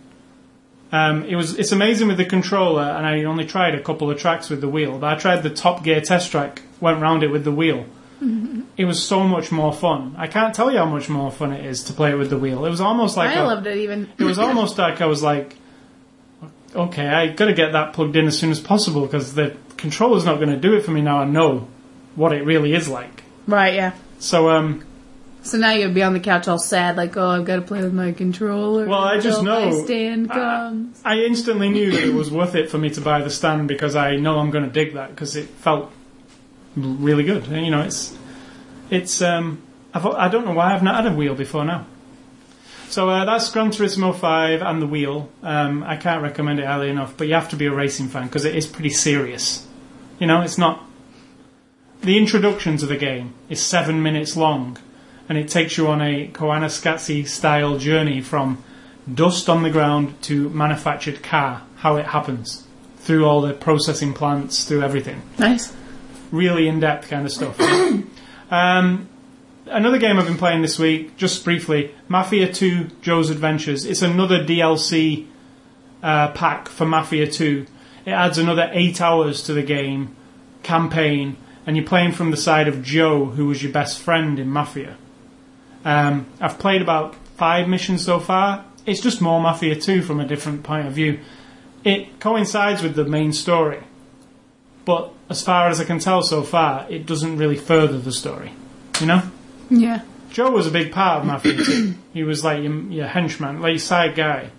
Um, it was it's amazing with the controller, and I only tried a couple of tracks with the wheel. But I tried the Top Gear test track, went round it with the wheel. It was so much more fun. I can't tell you how much more fun it is to play it with the wheel. It was almost like I a- loved it even. it was almost like I was like, okay, I got to get that plugged in as soon as possible because the controller's not going to do it for me now. I know what it really is like. Right, yeah. So, um, So now you'd be on the couch all sad, like, oh, I've got to play with my controller. Well, I just know- stand I- I instantly knew that it was worth it for me to buy the stand because I know I'm going to dig that because it felt really good. You know, it's it's um, I've, I don't know why I've not had a wheel before now. So uh, that's Gran Turismo 5 and the wheel. Um, I can't recommend it highly enough, but you have to be a racing fan because it is pretty serious. You know, it's not. The introduction to the game is seven minutes long, and it takes you on a Koyaanisqatsi style journey from dust on the ground to manufactured car, how it happens, through all the processing plants, through everything. Nice. Really in depth kind of stuff. um, another game I've been playing this week, just briefly Mafia 2 Joe's Adventures. It's another DLC uh, pack for Mafia 2. It adds another eight hours to the game campaign, and you're playing from the side of Joe, who was your best friend in Mafia. Um, I've played about five missions so far. It's just more Mafia 2 from a different point of view. It coincides with the main story, but as far as I can tell so far, it doesn't really further the story. You know? Yeah. Joe was a big part of Mafia 2. He was like your, your henchman, like your side guy.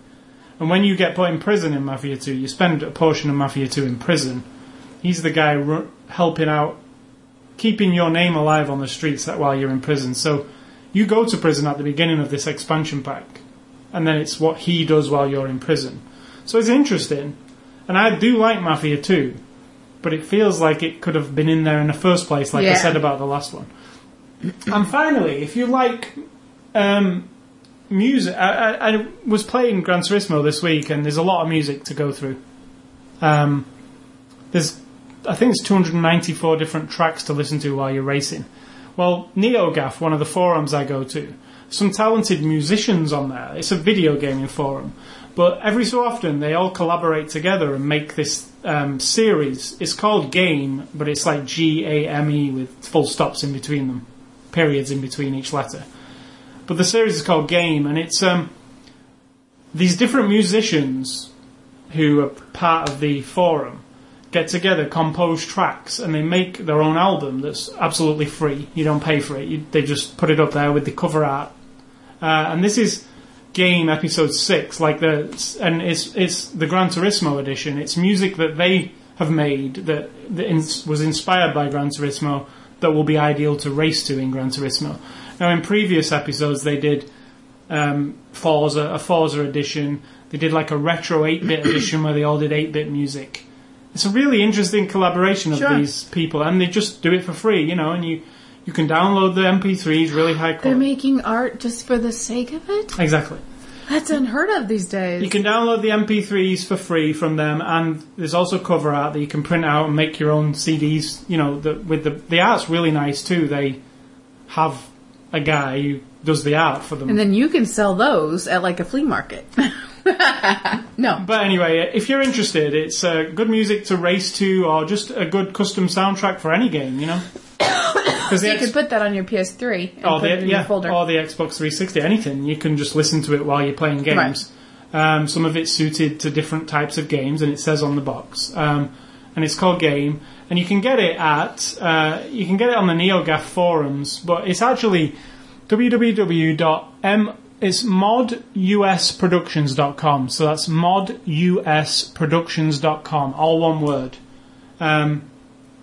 And when you get put in prison in Mafia 2, you spend a portion of Mafia 2 in prison. He's the guy ru- helping out, keeping your name alive on the streets that while you're in prison. So you go to prison at the beginning of this expansion pack, and then it's what he does while you're in prison. So it's interesting, and I do like Mafia 2, but it feels like it could have been in there in the first place, like I said about the last one. And finally, if you like um, music, I, I, I was playing Gran Turismo this week, and there's a lot of music to go through. Um, there's, I think it's 294 different tracks to listen to while you're racing. Well, NeoGAF, one of the forums I go to, some talented musicians on there. It's a video gaming forum, but every so often they all collaborate together and make this um, series. It's called Game, but it's like G A M E with full stops in between them, periods in between each letter. But the series is called Game, and it's um, these different musicians who are part of the forum get together, compose tracks, and they make their own album that's absolutely free. You don't pay for it. You, they just put it up there with the cover art. Uh, and this is Game Episode Six, like the and it's it's the Gran Turismo edition. It's music that they have made that, that ins- was inspired by Gran Turismo that will be ideal to race to in Gran Turismo. Now, in previous episodes, they did um, Forza, a Forza edition. They did like a retro 8-bit edition where they all did 8-bit music. it's a really interesting collaboration of Sure. these people, and they just do it for free, you know, and you you can download the MP3s, really high quality. They're making art just for the sake of it? Exactly. That's unheard of these days. You can download the MP3s for free from them, and there's also cover art that you can print out and make your own CDs. You know, the, with the the art's really nice too. They have a guy who does the art for them. and then you can sell those at like a flea market. no. But anyway, if you're interested, it's uh, good music to race to, or just a good custom soundtrack for any game. You know, because You could put that on your PS3 and or put it the in yeah, your folder. or the Xbox 360, anything. You can just listen to it while you're playing games. Um, some of it's suited to different types of games, and it says on the box. Um, and it's called Game, and you can get it at uh, you can get it on the NeoGAF forums, but it's actually www.m. It's modusproductions.com. So that's modusproductions.com, all one word. Um,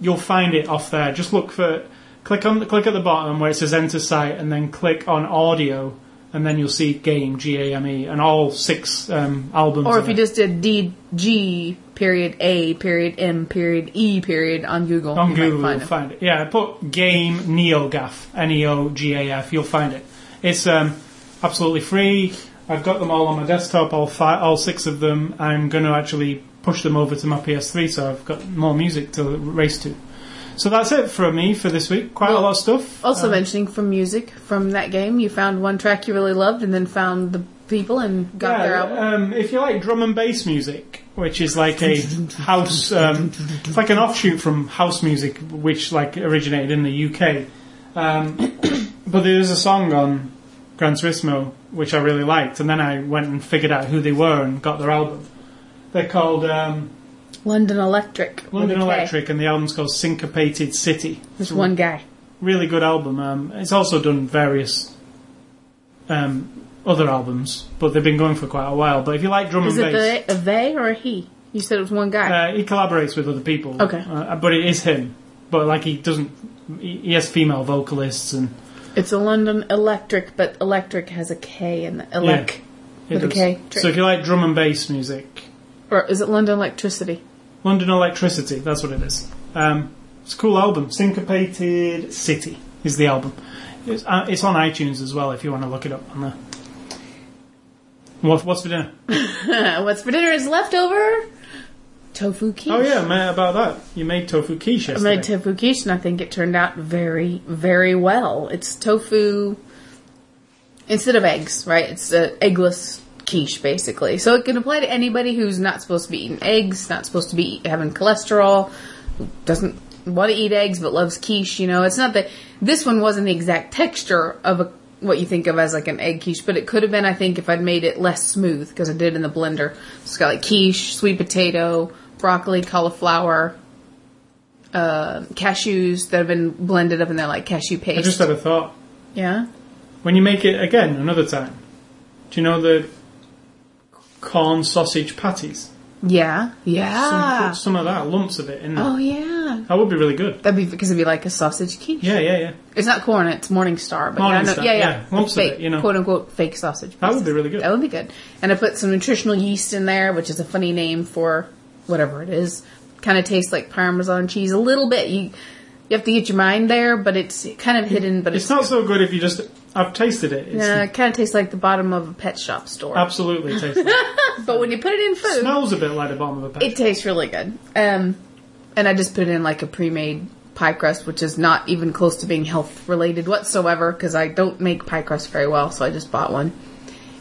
you'll find it off there. Just look for click on click at the bottom where it says enter site, and then click on audio, and then you'll see game G A M E and all six um, albums. or if you there. just did D G period A period M period E period on Google. on you Google might you'll find it. find it. Yeah, put game NeoGAF N E O G A F. You'll find it. It's um, absolutely free. I've got them all on my desktop, all five, all six of them. I'm going to actually push them over to my PS3, so I've got more music to race to. So that's it for me for this week. Quite a lot of stuff. Also Um, mentioning from music from that game, you found one track you really loved, and then found the people and got their album. Um, if you like drum and bass music, which is like a house, um, it's like an offshoot from house music, which like originated in the UK. Um, but there's a song on Gran Turismo which I really liked, and then I went and figured out who they were and got their album. They're called um, London Electric. with London a K. Electric, and the album's called Syncopated City. There's one guy. Really good album. Um, it's also done various um, other albums, but they've been going for quite a while. But if you like drum and bass Is and it bass, the, a they or a he? You said it was one guy. Uh, he collaborates with other people. Okay. Uh, but it is him. But like he doesn't. He he has female vocalists and it's a London Electric, but Electric has a K in the elec. it With a does. K. So if you like drum and bass music, Or is it London Elektricity? London Elektricity, that's what it is. Um, it's a cool album. Syncopated City is the album. It's, uh, it's on iTunes as well if you want to look it up on there. What, what's for dinner? What's for dinner is leftover tofu quiche. Oh yeah, ma- about that. You made tofu quiche I made tofu quiche, and I think it turned out very, very well. It's tofu instead of eggs, right? It's eggless quiche, basically. So it can apply to anybody who's not supposed to be eating eggs, not supposed to be having cholesterol, who doesn't want to eat eggs but loves quiche. You know, it's not that this one wasn't the exact texture of a what you think of as like an egg quiche, but it could have been, I think, if I'd made it less smooth because I did it in the blender. It's got like quiche, sweet potato, broccoli, cauliflower, uh, cashews that have been blended up in there like cashew paste. I just had a thought. yeah. When you make it again another time, do you know the Quorn sausage patties? Yeah. Some, Yeah. put some of that, lumps of it in there. Oh yeah. That would be really good. That'd be because it'd be like a sausage quiche. Yeah, yeah, yeah. It's not Quorn, it's Morningstar, but yeah, I know, yeah, yeah, yeah, lumps of it, you know. quote unquote fake sausage. That would be really good. That would be good. And I put some nutritional yeast in there, which is a funny name for whatever it is. Kind of tastes like Parmesan cheese a little bit. You you have to get your mind there, but it's kind of hidden. But It's it's, not so good if you just. I've tasted it. It's uh, it kind of tastes like the bottom of a pet shop store. absolutely tastes. Like, but when you put it in food, smells a bit like the bottom of a pan. It tastes really good. Um, and I just put it in like a pre-made pie crust, which is not even close to being health related whatsoever because I don't make pie crust very well, so I just bought one.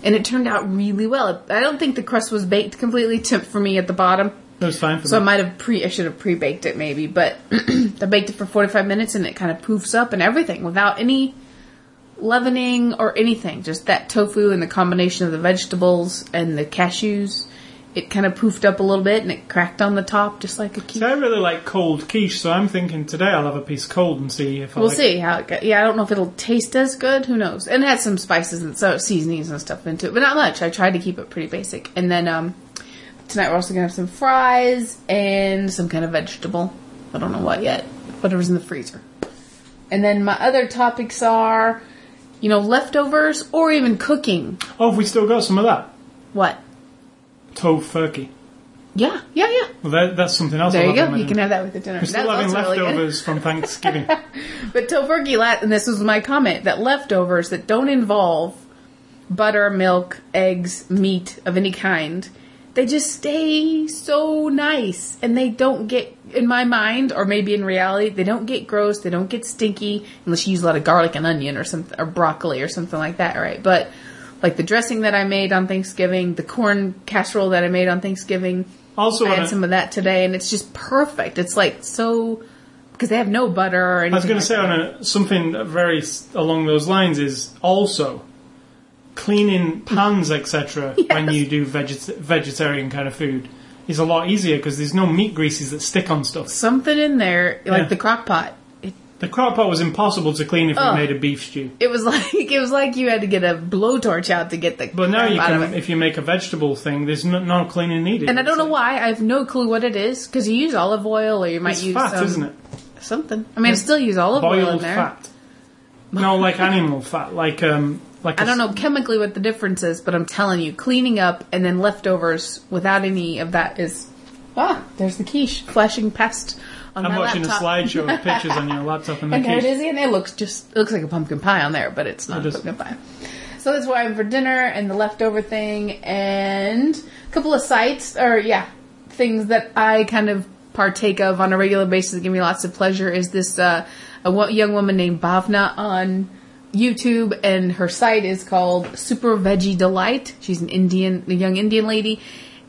And it turned out really well. I don't think the crust was baked completely to, for me at the bottom, That was fine for so I me. might have pre. I should have pre-baked it maybe, but I baked it for 45 minutes and it kind of poofs up and everything without any leavening or anything. Just that tofu and the combination of the vegetables and the cashews. It kind of poofed up a little bit and it cracked on the top just like a See, quiche. I really like cold quiche, so I'm thinking today I'll have a piece cold and see if I We'll like see how it. Yeah, I don't know if it'll taste as good. Who knows? And it had some spices and so seasonings and stuff into it, but not much. I tried to keep it pretty basic. And then um, tonight we're also gonna have some fries and some kind of vegetable. I don't know what yet. Whatever's in the freezer. And then my other topics are, you know, leftovers or even cooking. Oh, have we still got some of that? What? Tofurky. Yeah, yeah, yeah. Well, that, that's something else. There I'll you go. You can have that with the dinner. We're still That's having also really leftovers from Thanksgiving. But tofurky, and this was my comment, that leftovers that don't involve butter, milk, eggs, meat of any kind, they just stay so nice. And they don't get, in my mind, or maybe in reality, they don't get gross, they don't get stinky, unless you use a lot of garlic and onion or something, or broccoli or something like that, right? But, like the dressing that I made on Thanksgiving, the corn casserole that I made on Thanksgiving, Also, I had I- some of that today, and it's just perfect. It's like so, because they have no butter or anything. I was going to say that. on a, something very along those lines is also cleaning pans, etc. When you do veget- vegetarian kind of food is a lot easier because there's no meat greases that stick on stuff. something in there, like Yeah. the crock pot. It, The crock pot was impossible to clean if you made a beef stew. it was like it was like you had to get a blowtorch out to get the. But now you can, if you make a vegetable thing, there's no, no cleaning needed. And I don't It's know like- why. I have no clue what it is because you use olive oil or you might It's use fat, some, isn't it? something. I mean, I still use olive oil in Boiled there. fat. No, like animal fat, like um, like I don't know chemically what the difference is, but I'm telling you, cleaning up and then leftovers without any of that is. Ah, there's the quiche flashing past on I'm my watching laptop. a slideshow of pictures on your laptop and the And there it quiche. is, and it looks just it looks like a pumpkin pie on there, but it's not It a is. pumpkin pie. So that's why I'm for dinner and the leftover thing and a couple of sites or yeah things that I kind of partake of on a regular basis that give me lots of pleasure is this uh, a wo- young woman named Bhavna on YouTube and her site is called Super Veggie Delight. She's an Indian, a young Indian lady,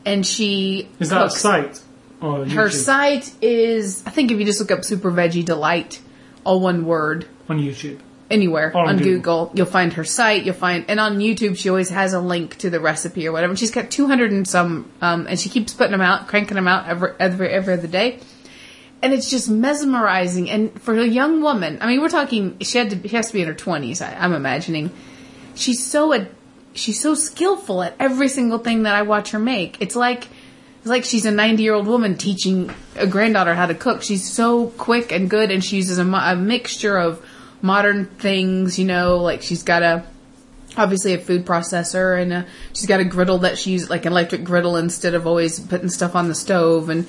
and she Is that a site? Or her site is, I think if you just look up Super Veggie Delight, all one word, on YouTube. anywhere on on Google. Google. you'll find her site. You'll find, and on YouTube, she always has a link to the recipe or whatever. And she's got 200 and some, um, and she keeps putting them out, cranking them out every, every, every other day. And it's just mesmerizing. And for a young woman, I mean, we're talking, she had to, she has to be in her 20s, I, I'm imagining. She's so, ad- she's so skillful at every single thing that I watch her make. It's like, it's like she's a 90 year old woman teaching a granddaughter how to cook. She's so quick and good, and she uses a, a mixture of modern things, you know, like she's got a, obviously a food processor, and a, she's got a griddle that she uses, like an electric griddle instead of always putting stuff on the stove, and,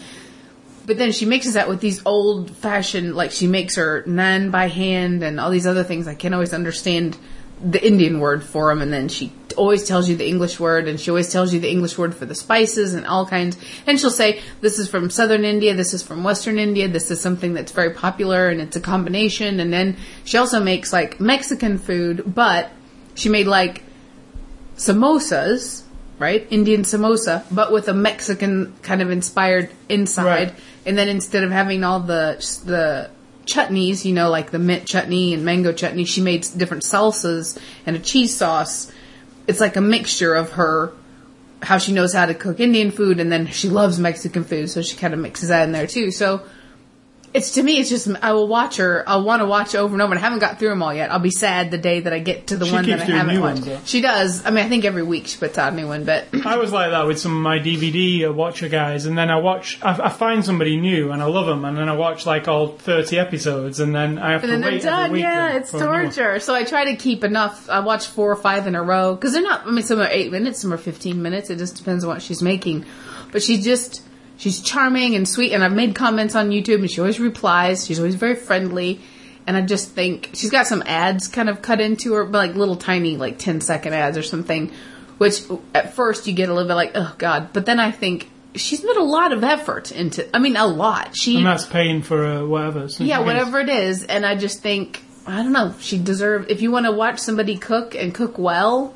but then she mixes that with these old fashioned, like she makes her naan by hand and all these other things. I can't always understand the Indian word for them, and then she always tells you the English word, and she always tells you the English word for the spices and all kinds. And she'll say, "This is from Southern India. This is from Western India. This is something that's very popular, and it's a combination." And then she also makes like Mexican food, but she made like samosas, right? Indian samosa, but with a Mexican kind of inspired inside. Right. And then instead of having all the the chutneys, you know, like the mint chutney and mango chutney, she made different salsas and a cheese sauce. It's like a mixture of her how she knows how to cook Indian food and then she loves Mexican food, so she kind of mixes that in there too. So it's to me, it's just I will watch her. I'll want to watch over and over. And I haven't got through them all yet. I'll be sad the day that I get to the She one that I haven't new watched. ones. She does. I mean, I think every week she puts out a new one, but I was like that with some of my DVD uh, watcher guys, and then I watch, I, I find somebody new and I love them, and then I watch like all 30 episodes, and then I have and to then they're wait every done. week Yeah, it's for a new one. torture. So I try to keep enough. I watch four or five in a row because they're not. I mean, some are eight minutes, some are fifteen minutes. It just depends on what she's making. But she just she's charming and sweet. And I've made comments on YouTube, and she always replies. She's always very friendly. And I just think she's got some ads kind of cut into her, but like little tiny, like 10 second ads or something, which at first you get a little bit like, oh god. But then I think she's put a lot of effort into, I mean, a lot. She, And that's paying for uh, whatever. So yeah, whatever it is. And I just think, I don't know, she deserves, if you want to watch somebody cook and cook well,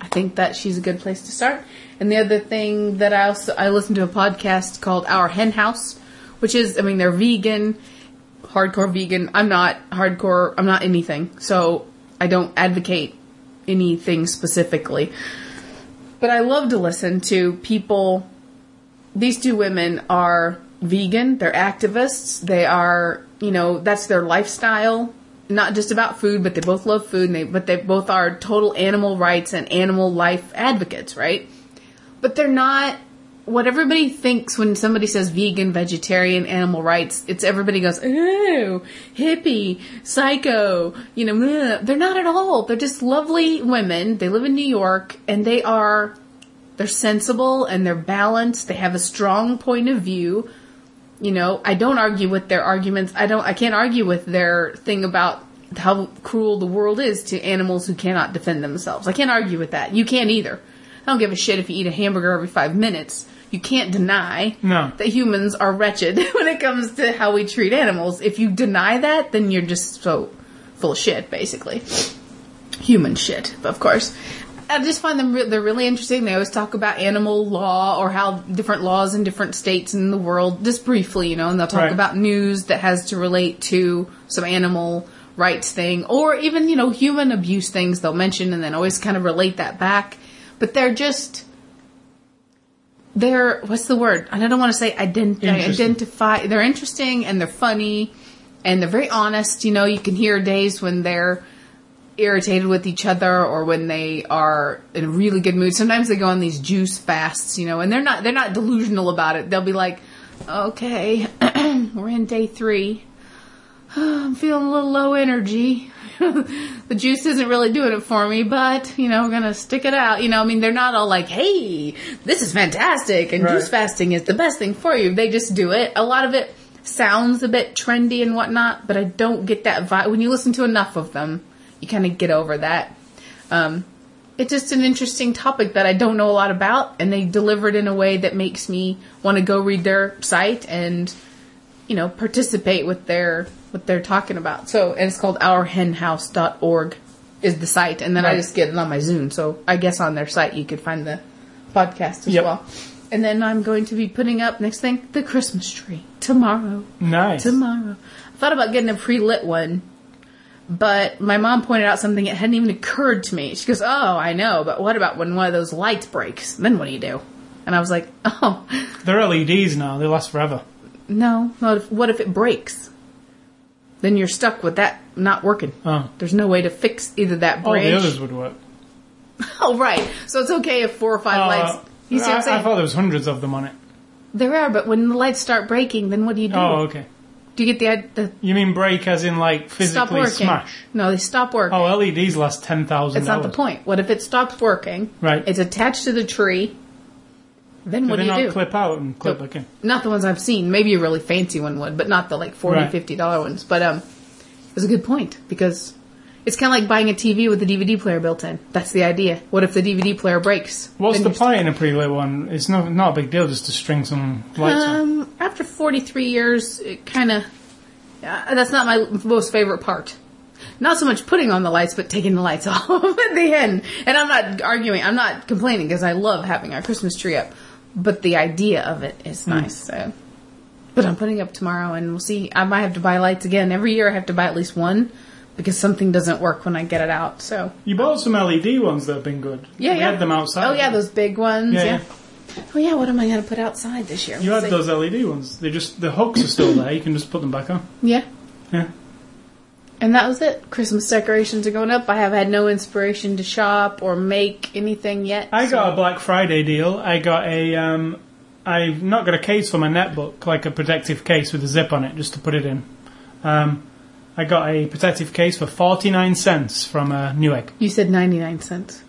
I think that she's a good place to start. And the other thing that I also, I listened to a podcast called Our Hen House, which is, I mean, they're vegan, hardcore vegan. I'm not hardcore, I'm not anything. So I don't advocate anything specifically. But I love to listen to people these two women are vegan, they're activists, they are, you know, that's their lifestyle. Not just about food, but they both love food and they but they both are total animal rights and animal life advocates, right? But they're not what everybody thinks when somebody says vegan, vegetarian, animal rights, it's everybody goes, ooh, hippie, psycho, you know, meh." they're not at all. They're just lovely women. They live in New York and they are They're sensible and they're balanced. They have a strong point of view. You know, I don't argue with their arguments. I don't. I can't argue with their thing about how cruel the world is to animals who cannot defend themselves. I can't argue with that. You can't either. I don't give a shit if you eat a hamburger every five minutes. You can't deny No. that humans are wretched when it comes to how we treat animals. If you deny that, then you're just so full of shit, basically. Human shit, of course. I just find them re- they're really interesting. They always talk about animal law or how different laws in different states in the world, just briefly, you know, and they'll talk Right. about news that has to relate to some animal rights thing or even, you know, human abuse things they'll mention and then always kind of relate that back. But they're just they're what's the word? I don't want to say ident- identify. They're interesting and they're funny and they're very honest. You know, you can hear days when they're irritated with each other or when they are in a really good mood. Sometimes they go on these juice fasts, you know, and they're not they're not delusional about it. They'll be like, "Okay, we're in day 3. I'm feeling a little low energy. the juice isn't really doing it for me, but you know, we're gonna stick it out. You know, I mean, they're not all like, "Hey, this is fantastic," and Right. juice fasting is the best thing for you. They just do it. A lot of it sounds a bit trendy and whatnot, but I don't get that vibe when you listen to enough of them. You kind of get over that. Um, it's just an interesting topic that I don't know a lot about, and they deliver it in a way that makes me want to go read their site and you know, participate with their what they're talking about. So, and it's called ourhenhouse.org is the site, and then I just get it on my Zune. So, I guess on their site you could find the podcast as Yep. well. And then I'm going to be putting up next thing the Christmas tree tomorrow. Nice. Tomorrow, I thought about getting a pre-lit one, but my mom pointed out something that hadn't even occurred to me. She goes, "Oh, I know, but what about when one of those lights breaks? Then what do you do?" And I was like, "Oh." They're LEDs now. They last forever. No, what if, what if it breaks? Then you're stuck with that not working. Oh. There's no way to fix either that All the others would work. Oh, right. So it's okay if four or five Uh, lights. You see what I'm saying? I thought there was hundreds of them on it. there are, but when the lights start breaking, then what do you do? Oh, okay. Do you get the, the You mean break as in like stop physically working? smash? No, they stop working. Oh, LEDs last ten thousand That's not the point. What if it stops working? Right. It's attached to the tree. Then what do you do? clip out and clip Nope. back in? Not the ones I've seen. Maybe a really fancy one would, but not the like 40 Right. 50 dollar ones. But um, it was a good point because it's kind of like buying a TV with a DVD player built in. That's the idea. What if the DVD player breaks? What's Then the point in a pre-lit one? It's not not a big deal just to string some lights on. Um, after 43 years, it kind of uh, that's not my most favorite part. Not so much putting on the lights, but taking the lights off at the end. And I'm not arguing. I'm not complaining because I love having our Christmas tree up. But the idea of it is Hmm. nice. So, but I'm putting up tomorrow, and we'll see. I might have to buy lights again every year. I have to buy at least one because something doesn't work when I get it out. So You bought some LED ones that have been good. yeah, we yeah. had them outside. Oh yeah, those big ones. Yeah, Yeah. yeah. Oh yeah. What am I going to put outside this year? You We'll had see. those LED ones. They just the hooks are still there. You can just put them back on. Yeah. Yeah. And that was it. Christmas decorations are going up. I have had no inspiration to shop or make anything yet. I so- got a Black Friday deal. I got a. Um, I've not got a case for my netbook, like a protective case with a zip on it, just to put it in. Um, I got a protective case for forty nine cents from uh, Newegg. You said 99 cents.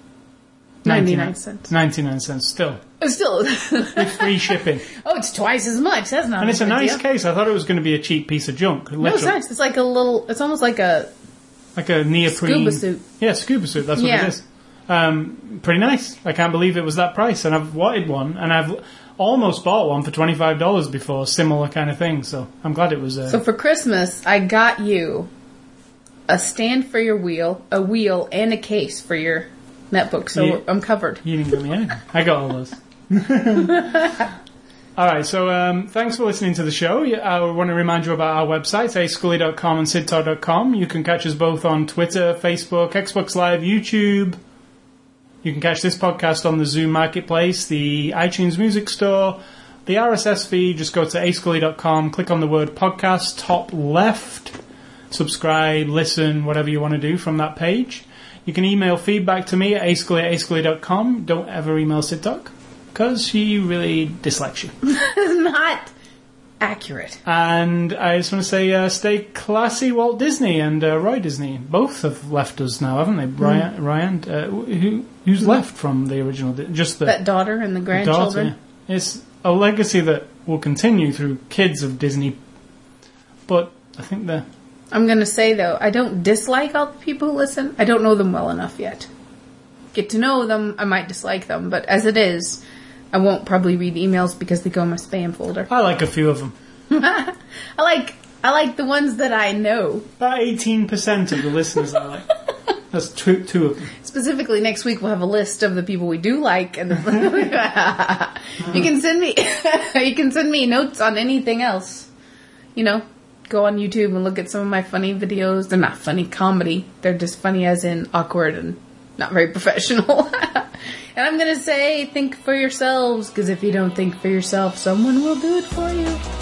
99 cents. Ninety nine cents still Oh, still. with free shipping. oh, it's twice as much. That's not And it's a nice deal. case. I thought it was going to be a cheap piece of junk. No, it's literally. nice. It's like a little, it's almost like a, like a neoprene Scuba suit. Yeah, scuba suit. That's what Yeah. it is. Um, pretty nice. I can't believe it was that price, and I've wanted one, and I've almost bought one for twenty five dollars before, similar kind of thing. So I'm glad it was. Uh, so for Christmas, I got you a stand for your wheel, a wheel, and a case for your netbook. So. I'm covered. you didn't give me anything. I got all those. all right, so um, thanks for listening to the show. I want to remind you about our websites, ascully.com and sidtalk.com. You can catch us both on Twitter, Facebook, Xbox Live, YouTube. You can catch this podcast on the Zune Marketplace, the iTunes Music Store, the RSS feed. Just go to ascully.com, click on the word podcast, top left, subscribe, listen, whatever you want to do from that page. You can email feedback to me at ascully at ascully.com. Don't ever email Sid Talk because she really dislikes you. not Accurate. And I just want to say, uh, stay classy, Walt Disney and uh, Roy Disney. Both have left us now, haven't they? Ryan, Ryan uh, who who's left from the original? Just the That daughter and the daughter. grandchildren. yeah. It's a legacy that will continue through kids of Disney. But I think the I'm gonna say though, I don't dislike all the people who listen. I don't know them well enough yet. Get to know them, I might dislike them, but as it is, I won't probably read emails because they go in my spam folder. I like a few of them. I like I like the ones that I know. About eighteen percent of the listeners I like. That's two two of them. Specifically, next week we'll have a list of the people we do like, and you can send me you can send me notes on anything else. You know, go on YouTube and look at some of my funny videos. They're not funny comedy; they're just funny as in awkward and not very professional. And I'm gonna say, think for yourselves, because if you don't think for yourself, someone will do it for you.